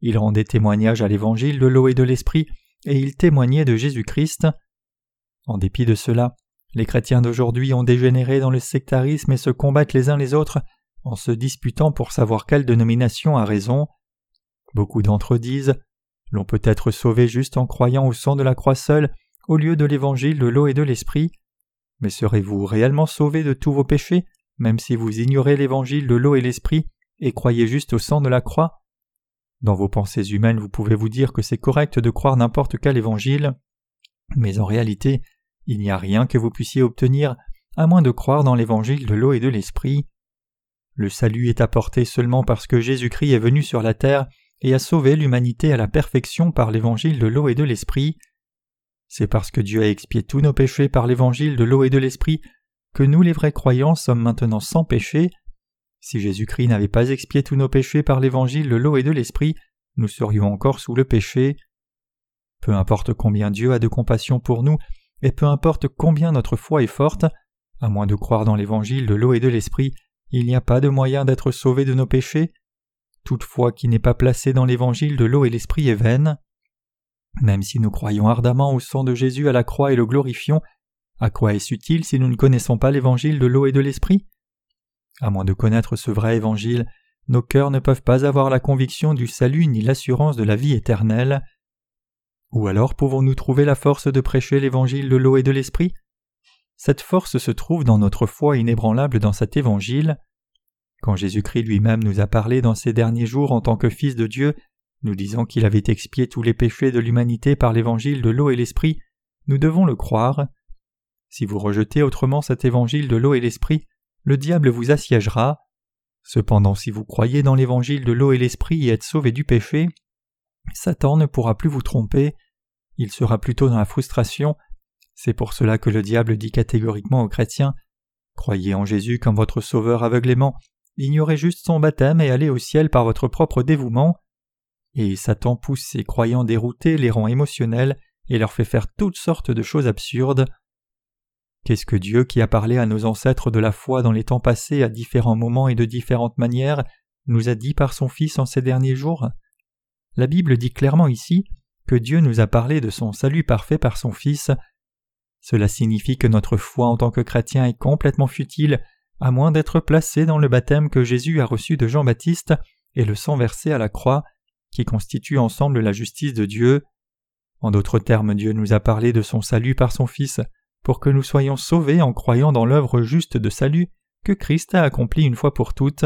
ils rendaient témoignage à l'évangile de l'eau et de l'esprit, et ils témoignaient de Jésus-Christ. En dépit de cela, les chrétiens d'aujourd'hui ont dégénéré dans le sectarisme et se combattent les uns les autres en se disputant pour savoir quelle dénomination a raison. Beaucoup d'entre eux disent L'on peut être sauvé juste en croyant au sang de la croix seule, au lieu de l'évangile de l'eau et de l'esprit. Mais serez-vous réellement sauvé de tous vos péchés, même si vous ignorez l'évangile de l'eau et l'esprit et croyez juste au sang de la croix? Dans vos pensées humaines, vous pouvez vous dire que c'est correct de croire n'importe quel évangile, mais en réalité, il n'y a rien que vous puissiez obtenir à moins de croire dans l'évangile de l'eau et de l'esprit. Le salut est apporté seulement parce que Jésus-Christ est venu sur la terre et a sauvé l'humanité à la perfection par l'évangile de l'eau et de l'esprit. C'est parce que Dieu a expié tous nos péchés par l'évangile de l'eau et de l'esprit que nous les vrais croyants sommes maintenant sans péché. Si Jésus-Christ n'avait pas expié tous nos péchés par l'évangile de l'eau et de l'esprit, nous serions encore sous le péché. Peu importe combien Dieu a de compassion pour nous, et peu importe combien notre foi est forte, à moins de croire dans l'évangile de l'eau et de l'esprit, il n'y a pas de moyen d'être sauvé de nos péchés. Toute foi qui n'est pas placée dans l'évangile de l'eau et l'esprit est vaine. Même si nous croyons ardemment au sang de Jésus à la croix et le glorifions, à quoi est-ce utile si nous ne connaissons pas l'évangile de l'eau et de l'esprit? À moins de connaître ce vrai évangile, nos cœurs ne peuvent pas avoir la conviction du salut ni l'assurance de la vie éternelle. Ou alors pouvons-nous trouver la force de prêcher l'évangile de l'eau et de l'esprit? Cette force se trouve dans notre foi inébranlable dans cet évangile. Quand Jésus-Christ lui-même nous a parlé dans ces derniers jours en tant que Fils de Dieu, nous disant qu'il avait expié tous les péchés de l'humanité par l'évangile de l'eau et l'esprit, nous devons le croire. Si vous rejetez autrement cet évangile de l'eau et l'esprit, le diable vous assiégera. Cependant, si vous croyez dans l'évangile de l'eau et l'esprit et êtes sauvé du péché, Satan ne pourra plus vous tromper, il sera plutôt dans la frustration, c'est pour cela que le diable dit catégoriquement aux chrétiens Croyez en Jésus comme votre sauveur aveuglément, ignorez juste son baptême et allez au ciel par votre propre dévouement. Et Satan pousse ses croyants déroutés, les rend émotionnels et leur fait faire toutes sortes de choses absurdes. Qu'est-ce que Dieu qui a parlé à nos ancêtres de la foi dans les temps passés à différents moments et de différentes manières nous a dit par son Fils en ces derniers jours? La Bible dit clairement ici que Dieu nous a parlé de son salut parfait par son Fils, cela signifie que notre foi en tant que chrétien est complètement futile, à moins d'être placé dans le baptême que Jésus a reçu de Jean-Baptiste et le sang versé à la croix, qui constituent ensemble la justice de Dieu. En d'autres termes, Dieu nous a parlé de son salut par son Fils, pour que nous soyons sauvés en croyant dans l'œuvre juste de salut que Christ a accomplie une fois pour toutes.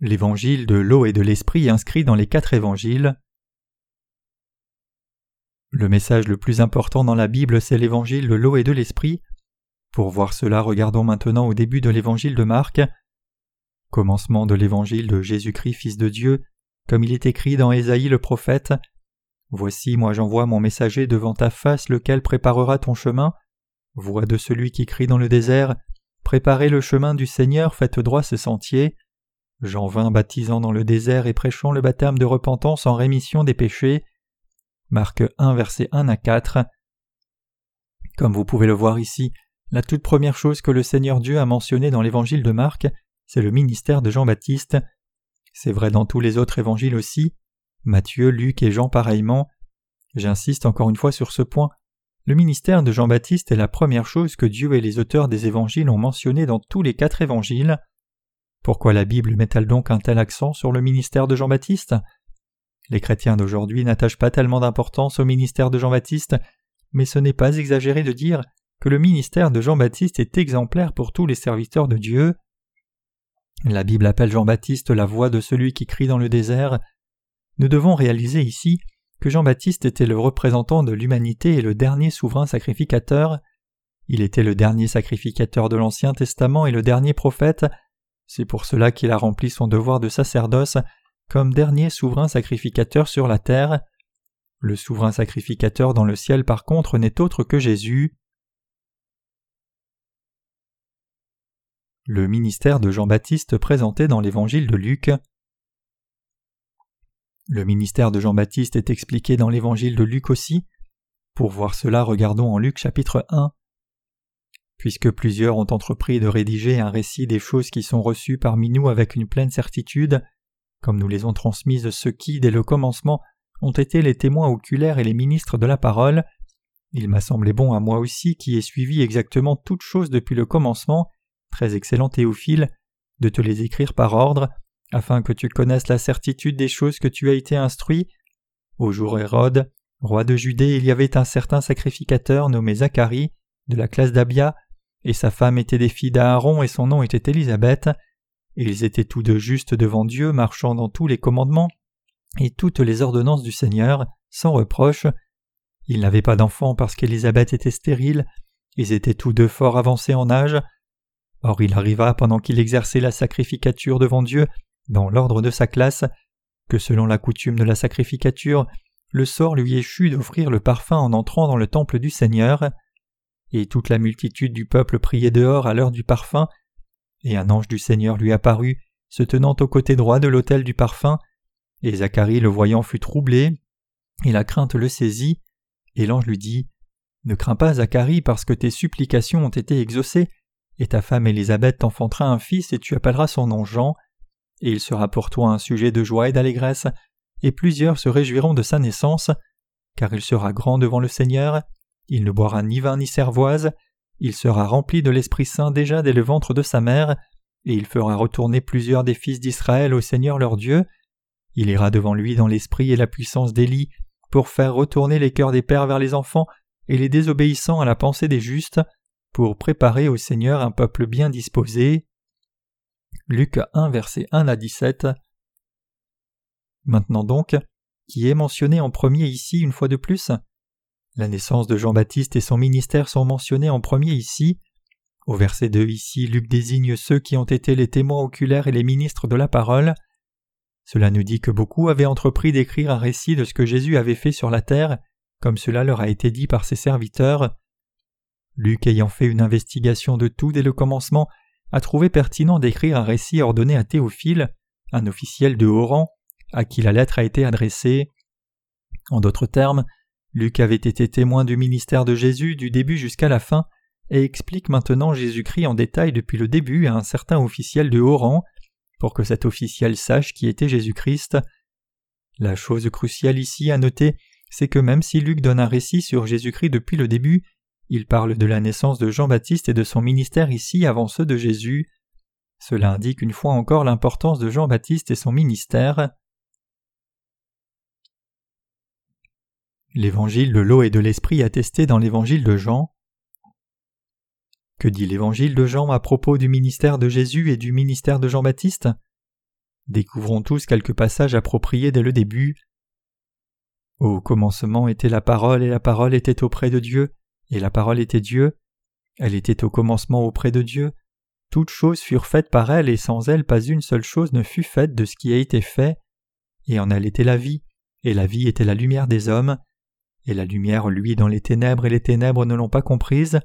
L'évangile de l'eau et de l'esprit inscrit dans les quatre évangiles. Le message le plus important dans la Bible, c'est l'évangile de l'eau et de l'esprit. Pour voir cela, regardons maintenant au début de l'évangile de Marc. Commencement de l'évangile de Jésus-Christ, Fils de Dieu, comme il est écrit dans Ésaïe le prophète. Voici, moi j'envoie mon messager devant ta face, lequel préparera ton chemin. Voix de celui qui crie dans le désert Préparez le chemin du Seigneur, faites droit ce sentier. Jean vint baptisant dans le désert et prêchant le baptême de repentance en rémission des péchés. Marc 1, versets 1 à 4. Comme vous pouvez le voir ici, la toute première chose que le Seigneur Dieu a mentionnée dans l'évangile de Marc, c'est le ministère de Jean-Baptiste. C'est vrai dans tous les autres évangiles aussi, Matthieu, Luc et Jean pareillement. J'insiste encore une fois sur ce point. Le ministère de Jean-Baptiste est la première chose que Dieu et les auteurs des évangiles ont mentionné dans tous les quatre évangiles. Pourquoi la Bible met-elle donc un tel accent sur le ministère de Jean-Baptiste? Les chrétiens d'aujourd'hui n'attachent pas tellement d'importance au ministère de Jean-Baptiste, mais ce n'est pas exagéré de dire que le ministère de Jean-Baptiste est exemplaire pour tous les serviteurs de Dieu. La Bible appelle Jean-Baptiste la voix de celui qui crie dans le désert. Nous devons réaliser ici que Jean-Baptiste était le représentant de l'humanité et le dernier souverain sacrificateur. Il était le dernier sacrificateur de l'Ancien Testament et le dernier prophète. C'est pour cela qu'il a rempli son devoir de sacerdoce comme dernier souverain sacrificateur sur la terre. Le souverain sacrificateur dans le ciel par contre n'est autre que Jésus. Le ministère de Jean-Baptiste présenté dans l'évangile de Luc. Le ministère de Jean-Baptiste est expliqué dans l'évangile de Luc aussi. Pour voir cela, regardons en Luc chapitre 1. Puisque plusieurs ont entrepris de rédiger un récit des choses qui sont reçues parmi nous avec une pleine certitude, comme nous les ont transmises ceux qui, dès le commencement, ont été les témoins oculaires et les ministres de la parole, il m'a semblé bon à moi aussi, qui ai suivi exactement toutes choses depuis le commencement, très excellent Théophile, de te les écrire par ordre, afin que tu connaisses la certitude des choses que tu as été instruit. Au jour Hérode, roi de Judée, il y avait un certain sacrificateur nommé Zacharie, de la classe d'Abia, et sa femme était des filles d'Aaron et son nom était Élisabeth. Ils étaient tous deux justes devant Dieu, marchant dans tous les commandements et toutes les ordonnances du Seigneur, sans reproche. Ils n'avaient pas d'enfants parce qu'Élisabeth était stérile, ils étaient tous deux fort avancés en âge. Or il arriva pendant qu'il exerçait la sacrificature devant Dieu dans l'ordre de sa classe, que selon la coutume de la sacrificature, le sort lui échut d'offrir le parfum en entrant dans le temple du Seigneur. Et toute la multitude du peuple priait dehors à l'heure du parfum, et un ange du Seigneur lui apparut, se tenant au côté droit de l'autel du parfum, et Zacharie le voyant fut troublé, et la crainte le saisit, et l'ange lui dit Ne crains pas, Zacharie, parce que tes supplications ont été exaucées, et ta femme Élisabeth t'enfantera un fils, et tu appelleras son nom Jean. Et il sera pour toi un sujet de joie et d'allégresse, et plusieurs se réjouiront de sa naissance, car il sera grand devant le Seigneur, il ne boira ni vin ni cervoise, il sera rempli de l'Esprit Saint déjà dès le ventre de sa mère, et il fera retourner plusieurs des fils d'Israël au Seigneur leur Dieu, il ira devant lui dans l'esprit et la puissance d'Élie, pour faire retourner les cœurs des pères vers les enfants et les désobéissants à la pensée des justes, pour préparer au Seigneur un peuple bien disposé. Luc 1, verset 1 à 17. Maintenant donc, qui est mentionné en premier ici une fois de plus? La naissance de Jean-Baptiste et son ministère sont mentionnés en premier ici. Au verset 2 ici, Luc désigne ceux qui ont été les témoins oculaires et les ministres de la parole. Cela nous dit que beaucoup avaient entrepris d'écrire un récit de ce que Jésus avait fait sur la terre, comme cela leur a été dit par ses serviteurs. Luc ayant fait une investigation de tout dès le commencement, a trouvé pertinent d'écrire un récit ordonné à Théophile, un officiel de haut rang, à qui la lettre a été adressée. En d'autres termes, Luc avait été témoin du ministère de Jésus du début jusqu'à la fin et explique maintenant Jésus-Christ en détail depuis le début à un certain officiel de haut rang, pour que cet officiel sache qui était Jésus-Christ. La chose cruciale ici à noter, c'est que même si Luc donne un récit sur Jésus-Christ depuis le début, il parle de la naissance de Jean-Baptiste et de son ministère ici avant ceux de Jésus. Cela indique une fois encore l'importance de Jean-Baptiste et son ministère. L'évangile de l'eau et de l'esprit attesté dans l'évangile de Jean. Que dit l'évangile de Jean à propos du ministère de Jésus et du ministère de Jean-Baptiste? Découvrons tous quelques passages appropriés dès le début. Au commencement était la parole et la parole était auprès de Dieu, et la parole était Dieu. Elle était au commencement auprès de Dieu. Toutes choses furent faites par elle, et sans elle pas une seule chose ne fut faite de ce qui a été fait. Et en elle était la vie, et la vie était la lumière des hommes, et la lumière lui dans les ténèbres, et les ténèbres ne l'ont pas comprise.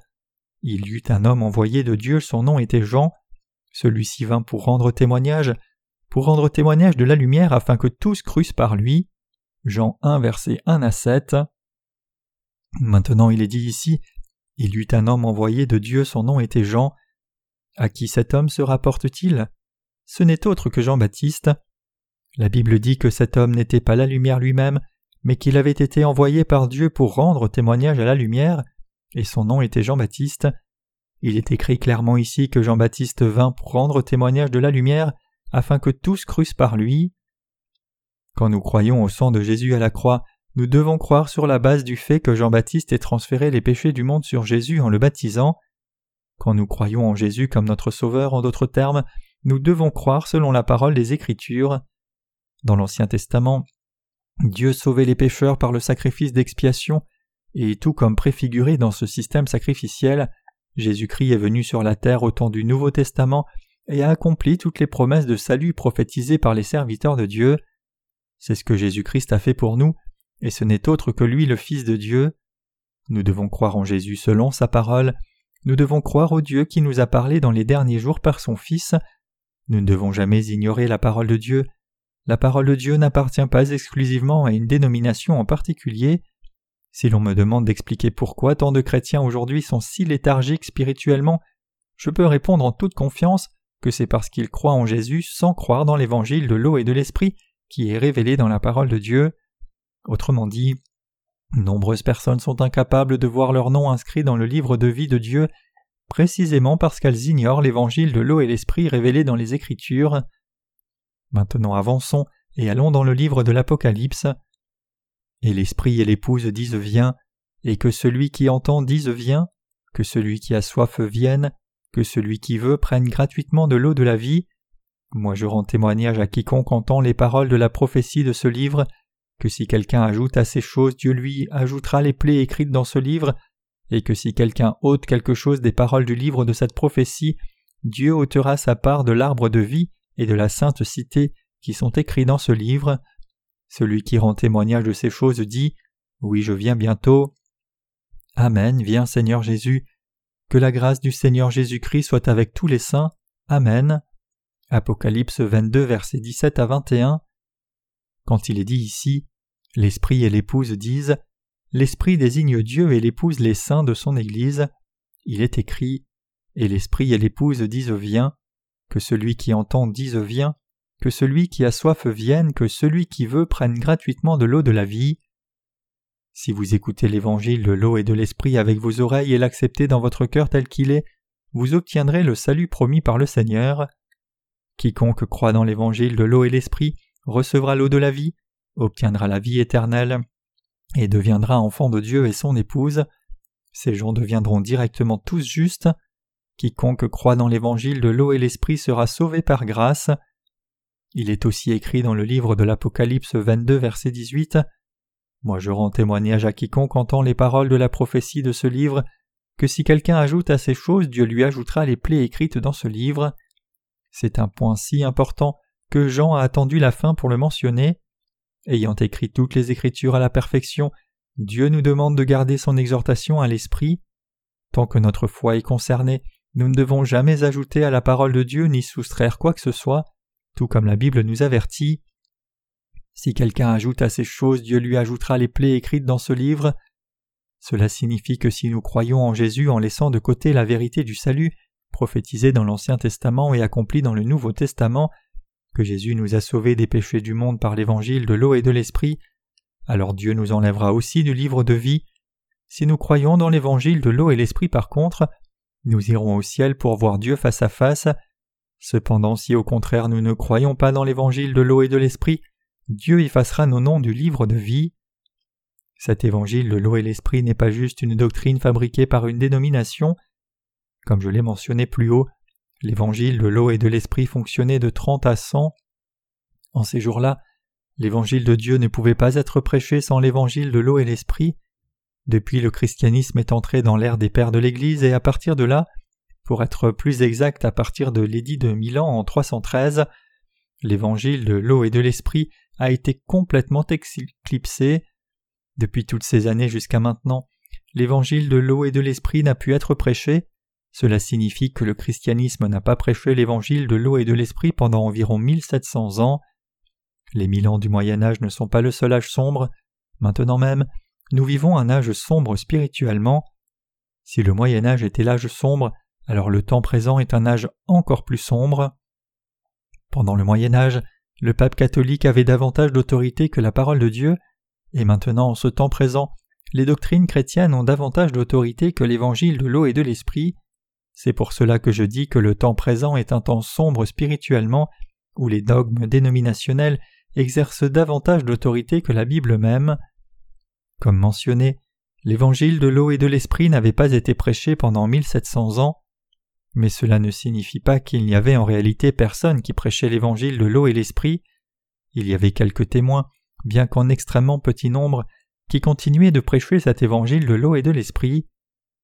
Il y eut un homme envoyé de Dieu, son nom était Jean. Celui-ci vint pour rendre témoignage, pour rendre témoignage de la lumière afin que tous crussent par lui. Jean 1, verset 1 à 7. Maintenant il est dit ici Il eut un homme envoyé de Dieu, son nom était Jean. À qui cet homme se rapporte-t-il? Ce n'est autre que Jean-Baptiste. La Bible dit que cet homme n'était pas la lumière lui-même, mais qu'il avait été envoyé par Dieu pour rendre témoignage à la lumière, et son nom était Jean-Baptiste. Il est écrit clairement ici que Jean-Baptiste vint pour rendre témoignage de la lumière, afin que tous crussent par lui. Quand nous croyons au sang de Jésus à la croix, nous devons croire sur la base du fait que Jean-Baptiste ait transféré les péchés du monde sur Jésus en le baptisant. Quand nous croyons en Jésus comme notre Sauveur, en d'autres termes, nous devons croire selon la parole des Écritures. Dans l'Ancien Testament, Dieu sauvait les pécheurs par le sacrifice d'expiation, et tout comme préfiguré dans ce système sacrificiel, Jésus-Christ est venu sur la terre au temps du Nouveau Testament et a accompli toutes les promesses de salut prophétisées par les serviteurs de Dieu. C'est ce que Jésus-Christ a fait pour nous, et ce n'est autre que lui le Fils de Dieu. Nous devons croire en Jésus selon sa parole, nous devons croire au Dieu qui nous a parlé dans les derniers jours par son Fils, nous ne devons jamais ignorer la parole de Dieu, la parole de Dieu n'appartient pas exclusivement à une dénomination en particulier. Si l'on me demande d'expliquer pourquoi tant de chrétiens aujourd'hui sont si léthargiques spirituellement, je peux répondre en toute confiance que c'est parce qu'ils croient en Jésus sans croire dans l'évangile de l'eau et de l'esprit qui est révélé dans la parole de Dieu. Autrement dit, nombreuses personnes sont incapables de voir leur nom inscrit dans le livre de vie de Dieu précisément parce qu'elles ignorent l'évangile de l'eau et l'esprit révélé dans les Écritures. Maintenant avançons et allons dans le livre de l'Apocalypse. Et l'Esprit et l'Épouse disent Viens, et que celui qui entend dise Viens, que celui qui a soif vienne, que celui qui veut prenne gratuitement de l'eau de la vie. Moi je rends témoignage à quiconque entend les paroles de la prophétie de ce livre, que si quelqu'un ajoute à ces choses, Dieu lui ajoutera les plaies écrites dans ce livre, et que si quelqu'un ôte quelque chose des paroles du livre de cette prophétie, Dieu ôtera sa part de l'arbre de vie et de la sainte cité qui sont écrits dans ce livre. Celui qui rend témoignage de ces choses dit Oui, je viens bientôt. Amen, viens Seigneur Jésus. Que la grâce du Seigneur Jésus-Christ soit avec tous les saints. Amen. Apocalypse 22, versets 17 à 21. Quand il est dit ici, l'Esprit et l'Épouse disent L'Esprit désigne Dieu et l'Épouse les saints de son Église. Il est écrit Et l'Esprit et l'Épouse disent Viens que celui qui entend dise Viens, que celui qui a soif vienne, que celui qui veut prenne gratuitement de l'eau de la vie. Si vous écoutez l'évangile de l'eau et de l'esprit avec vos oreilles et l'acceptez dans votre cœur tel qu'il est, vous obtiendrez le salut promis par le Seigneur. Quiconque croit dans l'évangile de l'eau et l'esprit recevra l'eau de la vie, obtiendra la vie éternelle, et deviendra enfant de Dieu et son épouse. Ces gens deviendront directement tous justes, Quiconque croit dans l'évangile de l'eau et l'esprit sera sauvé par grâce. Il est aussi écrit dans le livre de l'Apocalypse 22, verset 18 Moi je rends témoignage à quiconque entend les paroles de la prophétie de ce livre, que si quelqu'un ajoute à ces choses, Dieu lui ajoutera les plaies écrites dans ce livre. C'est un point si important que Jean a attendu la fin pour le mentionner. Ayant écrit toutes les Écritures à la perfection, Dieu nous demande de garder son exhortation à l'esprit. Tant que notre foi est concernée, nous ne devons jamais ajouter à la parole de Dieu ni soustraire quoi que ce soit, tout comme la Bible nous avertit. Si quelqu'un ajoute à ces choses, Dieu lui ajoutera les plaies écrites dans ce livre. Cela signifie que si nous croyons en Jésus en laissant de côté la vérité du salut, prophétisée dans l'Ancien Testament et accomplie dans le Nouveau Testament, que Jésus nous a sauvés des péchés du monde par l'évangile de l'eau et de l'esprit, alors Dieu nous enlèvera aussi du livre de vie. Si nous croyons dans l'évangile de l'eau et l'esprit par contre, nous irons au ciel pour voir Dieu face à face. Cependant, si au contraire nous ne croyons pas dans l'évangile de l'eau et de l'esprit, Dieu effacera nos noms du livre de vie. Cet évangile de l'eau et l'esprit n'est pas juste une doctrine fabriquée par une dénomination. Comme je l'ai mentionné plus haut, l'évangile de l'eau et de l'esprit fonctionnait de trente à cent. En ces jours-là, l'évangile de Dieu ne pouvait pas être prêché sans l'évangile de l'eau et l'esprit. Depuis le christianisme est entré dans l'ère des pères de l'Église et à partir de là, pour être plus exact à partir de l'édit de Milan en 313, l'évangile de l'eau et de l'esprit a été complètement éclipsé. Depuis toutes ces années jusqu'à maintenant, l'évangile de l'eau et de l'esprit n'a pu être prêché. Cela signifie que le christianisme n'a pas prêché l'évangile de l'eau et de l'esprit pendant environ 1700 ans. Les mille ans du Moyen Âge ne sont pas le seul âge sombre. Maintenant même, nous vivons un âge sombre spirituellement. Si le Moyen Âge était l'âge sombre, alors le temps présent est un âge encore plus sombre. Pendant le Moyen Âge, le pape catholique avait davantage d'autorité que la parole de Dieu, et maintenant en ce temps présent, les doctrines chrétiennes ont davantage d'autorité que l'évangile de l'eau et de l'esprit. C'est pour cela que je dis que le temps présent est un temps sombre spirituellement, où les dogmes dénominationnels exercent davantage d'autorité que la Bible même. Comme mentionné, l'évangile de l'eau et de l'esprit n'avait pas été prêché pendant 1700 ans, mais cela ne signifie pas qu'il n'y avait en réalité personne qui prêchait l'évangile de l'eau et l'esprit. Il y avait quelques témoins, bien qu'en extrêmement petit nombre, qui continuaient de prêcher cet évangile de l'eau et de l'esprit.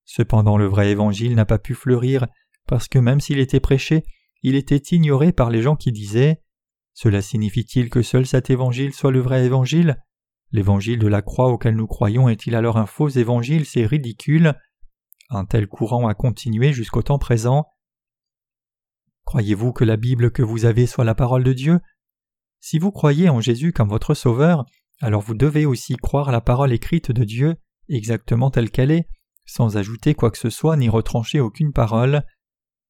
Cependant le vrai évangile n'a pas pu fleurir, parce que même s'il était prêché, il était ignoré par les gens qui disaient Cela signifie-t-il que seul cet évangile soit le vrai évangile? L'évangile de la croix auquel nous croyons est-il alors un faux évangile? C'est ridicule. Un tel courant a continué jusqu'au temps présent. Croyez-vous que la Bible que vous avez soit la parole de Dieu? Si vous croyez en Jésus comme votre Sauveur, alors vous devez aussi croire la parole écrite de Dieu, exactement telle qu'elle est, sans ajouter quoi que ce soit ni retrancher aucune parole.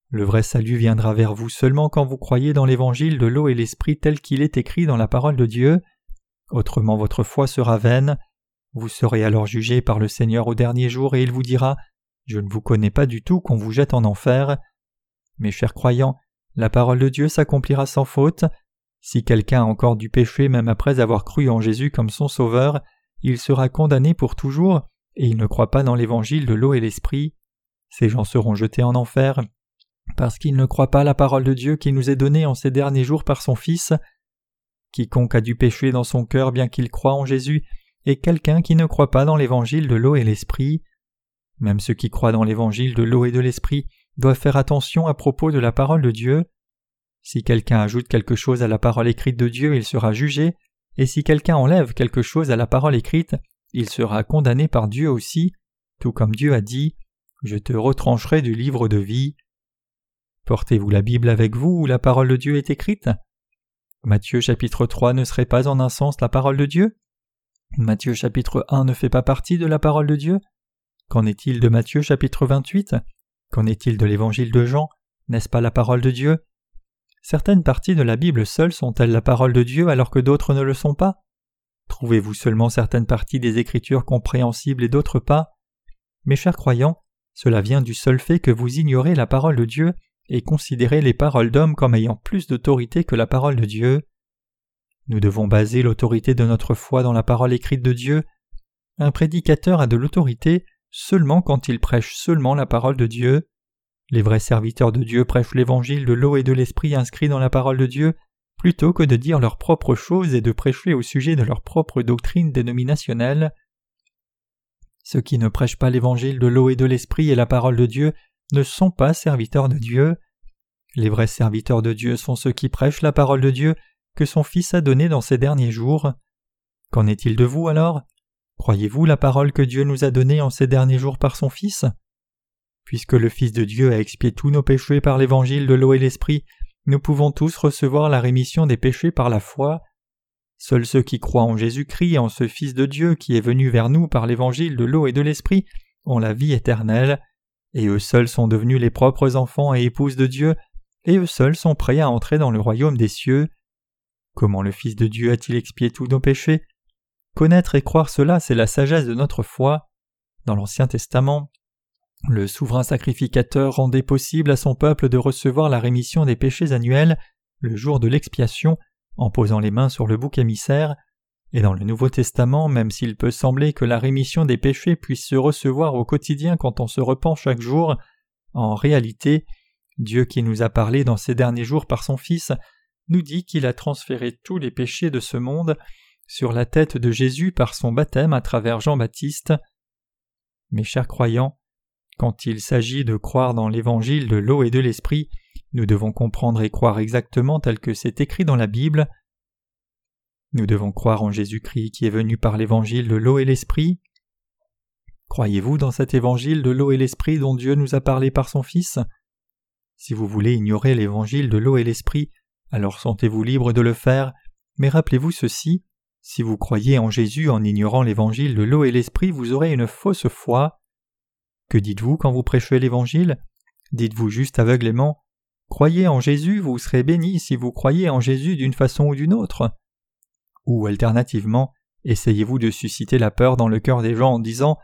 Le vrai salut viendra vers vous seulement quand vous croyez dans l'évangile de l'eau et l'esprit tel qu'il est écrit dans la parole de Dieu. Autrement votre foi sera vaine. Vous serez alors jugé par le Seigneur au dernier jour et il vous dira Je ne vous connais pas du tout qu'on vous jette en enfer. Mes chers croyants, la parole de Dieu s'accomplira sans faute. Si quelqu'un a encore du péché même après avoir cru en Jésus comme son Sauveur, il sera condamné pour toujours, et il ne croit pas dans l'évangile de l'eau et l'esprit. Ces gens seront jetés en enfer, parce qu'ils ne croient pas la parole de Dieu qui nous est donnée en ces derniers jours par son Fils. Quiconque a du péché dans son cœur bien qu'il croit en Jésus est quelqu'un qui ne croit pas dans l'évangile de l'eau et l'esprit. Même ceux qui croient dans l'évangile de l'eau et de l'esprit doivent faire attention à propos de la parole de Dieu. Si quelqu'un ajoute quelque chose à la parole écrite de Dieu, il sera jugé, et si quelqu'un enlève quelque chose à la parole écrite, il sera condamné par Dieu aussi, tout comme Dieu a dit Je te retrancherai du livre de vie. Portez-vous la Bible avec vous où la parole de Dieu est écrite? Matthieu chapitre 3 ne serait pas en un sens la parole de Dieu? Matthieu chapitre 1 ne fait pas partie de la parole de Dieu? Qu'en est-il de Matthieu chapitre 28 Qu'en est-il de l'évangile de Jean? N'est-ce pas la parole de Dieu? Certaines parties de la Bible seules sont-elles la parole de Dieu alors que d'autres ne le sont pas? Trouvez-vous seulement certaines parties des Écritures compréhensibles et d'autres pas? Mes chers croyants, cela vient du seul fait que vous ignorez la parole de Dieu et considérez les paroles d'hommes comme ayant plus d'autorité que la parole de Dieu. Nous devons baser l'autorité de notre foi dans la parole écrite de Dieu. Un prédicateur a de l'autorité seulement quand il prêche seulement la parole de Dieu. Les vrais serviteurs de Dieu prêchent l'évangile de l'eau et de l'esprit inscrit dans la parole de Dieu, plutôt que de dire leurs propres choses et de prêcher au sujet de leur propre doctrine dénominationnelle. Ceux qui ne prêchent pas l'évangile de l'eau et de l'esprit et la parole de Dieu ne sont pas serviteurs de Dieu. Les vrais serviteurs de Dieu sont ceux qui prêchent la parole de Dieu que son Fils a donnée dans ces derniers jours. Qu'en est-il de vous alors? Croyez-vous la parole que Dieu nous a donnée en ces derniers jours par son Fils? Puisque le Fils de Dieu a expié tous nos péchés par l'évangile de l'eau et l'esprit, nous pouvons tous recevoir la rémission des péchés par la foi. Seuls ceux qui croient en Jésus-Christ en ce Fils de Dieu qui est venu vers nous par l'évangile de l'eau et de l'esprit ont la vie éternelle, et eux seuls sont devenus les propres enfants et épouses de Dieu, et eux seuls sont prêts à entrer dans le royaume des cieux. Comment le Fils de Dieu a-t-il expié tous nos péchés? Connaître et croire cela, c'est la sagesse de notre foi. Dans l'Ancien Testament, le souverain sacrificateur rendait possible à son peuple de recevoir la rémission des péchés annuels le jour de l'expiation en posant les mains sur le bouc émissaire, et dans le Nouveau Testament, même s'il peut sembler que la rémission des péchés puisse se recevoir au quotidien quand on se repent chaque jour, en réalité, Dieu qui nous a parlé dans ces derniers jours par son Fils nous dit qu'il a transféré tous les péchés de ce monde sur la tête de Jésus par son baptême à travers Jean-Baptiste. Mes chers croyants, quand il s'agit de croire dans l'évangile de l'eau et de l'esprit, Nous devons comprendre et croire exactement tel que c'est écrit dans la Bible. Nous devons croire en Jésus-Christ qui est venu par l'évangile de l'eau et l'esprit. Croyez-vous dans cet évangile de l'eau et l'esprit dont Dieu nous a parlé par son Fils? Si vous voulez ignorer l'évangile de l'eau et l'esprit, alors sentez-vous libre de le faire, mais rappelez-vous ceci, si vous croyez en Jésus en ignorant l'évangile de l'eau et l'esprit, vous aurez une fausse foi. Que dites-vous quand vous prêchez l'évangile? Dites-vous juste aveuglément Croyez en Jésus, vous serez béni si vous croyez en Jésus d'une façon ou d'une autre. Ou alternativement, essayez-vous de susciter la peur dans le cœur des gens en disant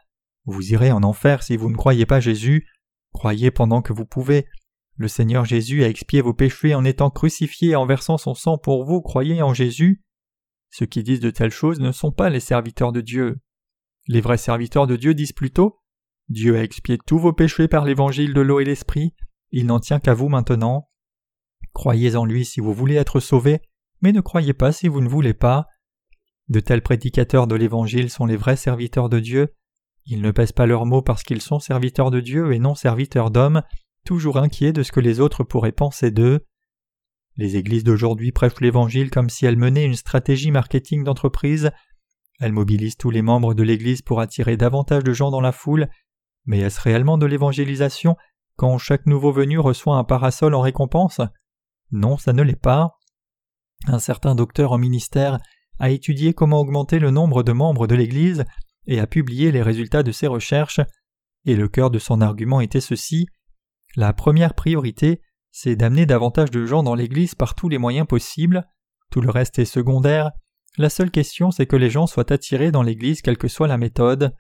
Vous irez en enfer si vous ne croyez pas Jésus, croyez pendant que vous pouvez. Le Seigneur Jésus a expié vos péchés en étant crucifié et en versant son sang pour vous, croyez en Jésus. Ceux qui disent de telles choses ne sont pas les serviteurs de Dieu. Les vrais serviteurs de Dieu disent plutôt Dieu a expié tous vos péchés par l'évangile de l'eau et l'esprit, il n'en tient qu'à vous maintenant. Croyez en lui si vous voulez être sauvés, mais ne croyez pas si vous ne voulez pas. De tels prédicateurs de l'Évangile sont les vrais serviteurs de Dieu. Ils ne pèsent pas leurs mots parce qu'ils sont serviteurs de Dieu et non serviteurs d'hommes, toujours inquiets de ce que les autres pourraient penser d'eux. Les églises d'aujourd'hui prêchent l'Évangile comme si elles menaient une stratégie marketing d'entreprise. Elles mobilisent tous les membres de l'Église pour attirer davantage de gens dans la foule, mais est-ce réellement de l'évangélisation quand chaque nouveau venu reçoit un parasol en récompense? Non, ça ne l'est pas. Un certain docteur en ministère a étudié comment augmenter le nombre de membres de l'Église et a publié les résultats de ses recherches, et le cœur de son argument était ceci. La première priorité, c'est d'amener davantage de gens dans l'Église par tous les moyens possibles, tout le reste est secondaire, la seule question c'est que les gens soient attirés dans l'Église quelle que soit la méthode.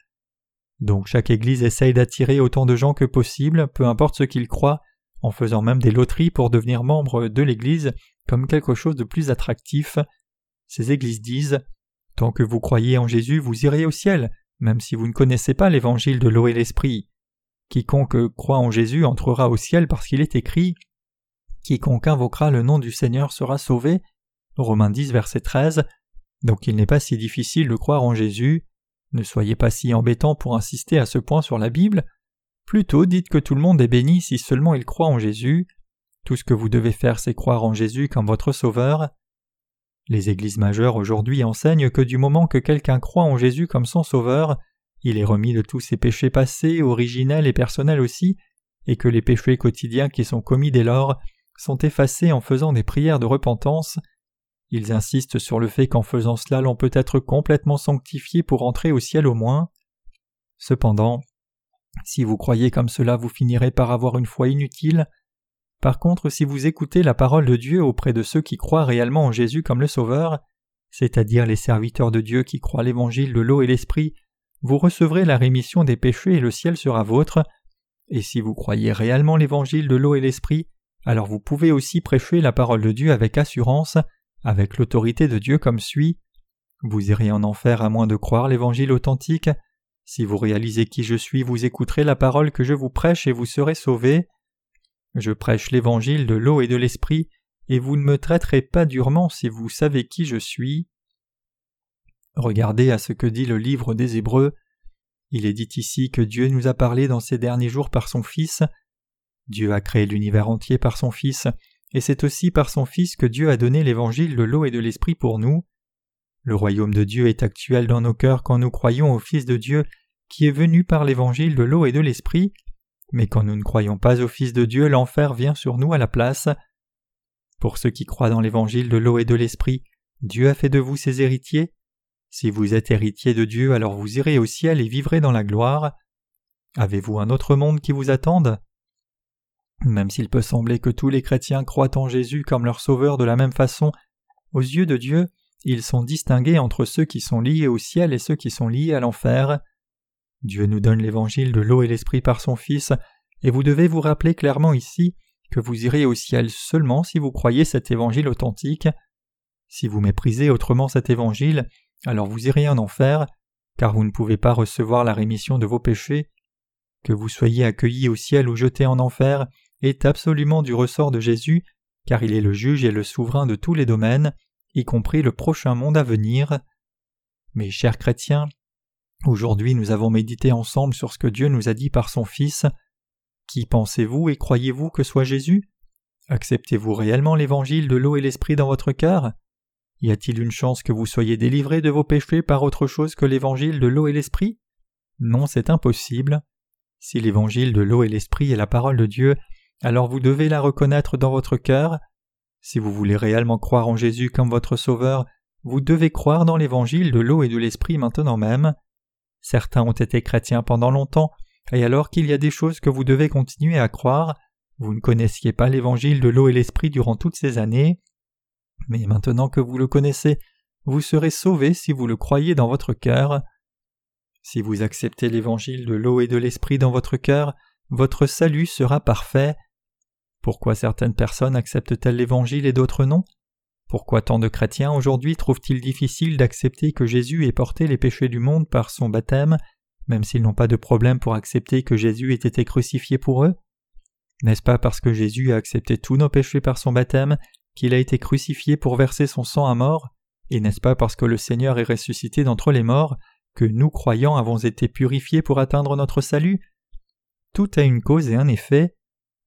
Donc chaque Église essaye d'attirer autant de gens que possible, peu importe ce qu'ils croient, en faisant même des loteries pour devenir membre de l'Église comme quelque chose de plus attractif. Ces Églises disent Tant que vous croyez en Jésus, vous irez au ciel, même si vous ne connaissez pas l'évangile de l'eau et l'esprit. Quiconque croit en Jésus entrera au ciel parce qu'il est écrit Quiconque invoquera le nom du Seigneur sera sauvé. Romains 10, verset 13. Donc il n'est pas si difficile de croire en Jésus. Ne soyez pas si embêtant pour insister à ce point sur la Bible. Plutôt dites que tout le monde est béni si seulement il croit en Jésus. Tout ce que vous devez faire, c'est croire en Jésus comme votre Sauveur. Les églises majeures aujourd'hui enseignent que du moment que quelqu'un croit en Jésus comme son Sauveur, il est remis de tous ses péchés passés, originels et personnels aussi, et que les péchés quotidiens qui sont commis dès lors sont effacés en faisant des prières de repentance. Ils insistent sur le fait qu'en faisant cela l'on peut être complètement sanctifié pour entrer au ciel au moins. Cependant, si vous croyez comme cela vous finirez par avoir une foi inutile. Par contre, si vous écoutez la parole de Dieu auprès de ceux qui croient réellement en Jésus comme le Sauveur, c'est-à-dire les serviteurs de Dieu qui croient l'évangile de l'eau et l'esprit, vous recevrez la rémission des péchés et le ciel sera vôtre. Et si vous croyez réellement l'évangile de l'eau et l'esprit, alors vous pouvez aussi prêcher la parole de Dieu avec assurance, avec l'autorité de Dieu comme suit. Vous irez en enfer à moins de croire l'évangile authentique. Si vous réalisez qui je suis, vous écouterez la parole que je vous prêche et vous serez sauvés. Je prêche l'évangile de l'eau et de l'esprit, et vous ne me traiterez pas durement si vous savez qui je suis. Regardez à ce que dit le livre des Hébreux. Il est dit ici que Dieu nous a parlé dans ces derniers jours par son Fils. Dieu a créé l'univers entier par son Fils, et c'est aussi par son Fils que Dieu a donné l'évangile de l'eau et de l'esprit pour nous. Le royaume de Dieu est actuel dans nos cœurs quand nous croyons au Fils de Dieu qui est venu par l'évangile de l'eau et de l'esprit, mais quand nous ne croyons pas au Fils de Dieu, l'enfer vient sur nous à la place. Pour ceux qui croient dans l'évangile de l'eau et de l'esprit, Dieu a fait de vous ses héritiers. Si vous êtes héritier de Dieu, alors vous irez au ciel et vivrez dans la gloire. Avez-vous un autre monde qui vous attende? Même s'il peut sembler que tous les chrétiens croient en Jésus comme leur sauveur de la même façon, aux yeux de Dieu, ils sont distingués entre ceux qui sont liés au ciel et ceux qui sont liés à l'enfer. Dieu nous donne l'évangile de l'eau et l'esprit par son Fils, et vous devez vous rappeler clairement ici que vous irez au ciel seulement si vous croyez cet évangile authentique. Si vous méprisez autrement cet évangile, alors vous irez en enfer, car vous ne pouvez pas recevoir la rémission de vos péchés. Que vous soyez accueillis au ciel ou jetés en enfer, est absolument du ressort de Jésus, car il est le juge et le souverain de tous les domaines, y compris le prochain monde à venir. Mes chers chrétiens, aujourd'hui nous avons médité ensemble sur ce que Dieu nous a dit par son Fils. Qui pensez-vous et croyez-vous que soit Jésus? Acceptez-vous réellement l'évangile de l'eau et l'esprit dans votre cœur? Y a-t-il une chance que vous soyez délivré de vos péchés par autre chose que l'évangile de l'eau et l'esprit? Non, c'est impossible. Si l'évangile de l'eau et l'esprit est la parole de Dieu, alors vous devez la reconnaître dans votre cœur. Si vous voulez réellement croire en Jésus comme votre Sauveur, vous devez croire dans l'évangile de l'eau et de l'esprit maintenant même. Certains ont été chrétiens pendant longtemps, et alors qu'il y a des choses que vous devez continuer à croire, vous ne connaissiez pas l'évangile de l'eau et l'esprit durant toutes ces années. Mais maintenant que vous le connaissez, vous serez sauvé si vous le croyez dans votre cœur. Si vous acceptez l'évangile de l'eau et de l'esprit dans votre cœur, votre salut sera parfait. Pourquoi certaines personnes acceptent-elles l'évangile et d'autres non? Pourquoi tant de chrétiens aujourd'hui trouvent-ils difficile d'accepter que Jésus ait porté les péchés du monde par son baptême, même s'ils n'ont pas de problème pour accepter que Jésus ait été crucifié pour eux? N'est-ce pas parce que Jésus a accepté tous nos péchés par son baptême qu'il a été crucifié pour verser son sang à mort? Et n'est-ce pas parce que le Seigneur est ressuscité d'entre les morts que nous croyants avons été purifiés pour atteindre notre salut? Tout a une cause et un effet.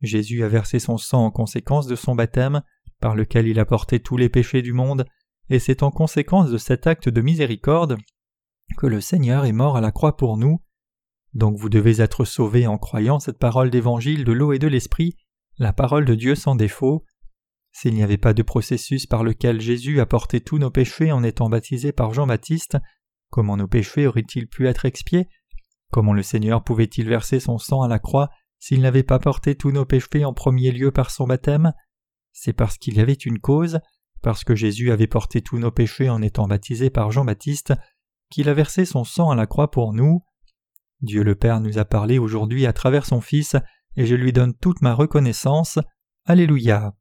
Jésus a versé son sang en conséquence de son baptême, par lequel il a porté tous les péchés du monde, et c'est en conséquence de cet acte de miséricorde que le Seigneur est mort à la croix pour nous. Donc vous devez être sauvés en croyant cette parole d'évangile de l'eau et de l'esprit, la parole de Dieu sans défaut. S'il n'y avait pas de processus par lequel Jésus a porté tous nos péchés en étant baptisé par Jean-Baptiste, comment nos péchés auraient-ils pu être expiés? Comment le Seigneur pouvait-il verser son sang à la croix s'il n'avait pas porté tous nos péchés en premier lieu par son baptême C'est parce qu'il y avait une cause, parce que Jésus avait porté tous nos péchés en étant baptisé par Jean-Baptiste, qu'il a versé son sang à la croix pour nous. Dieu le Père nous a parlé aujourd'hui à travers son Fils, et je lui donne toute ma reconnaissance. Alléluia.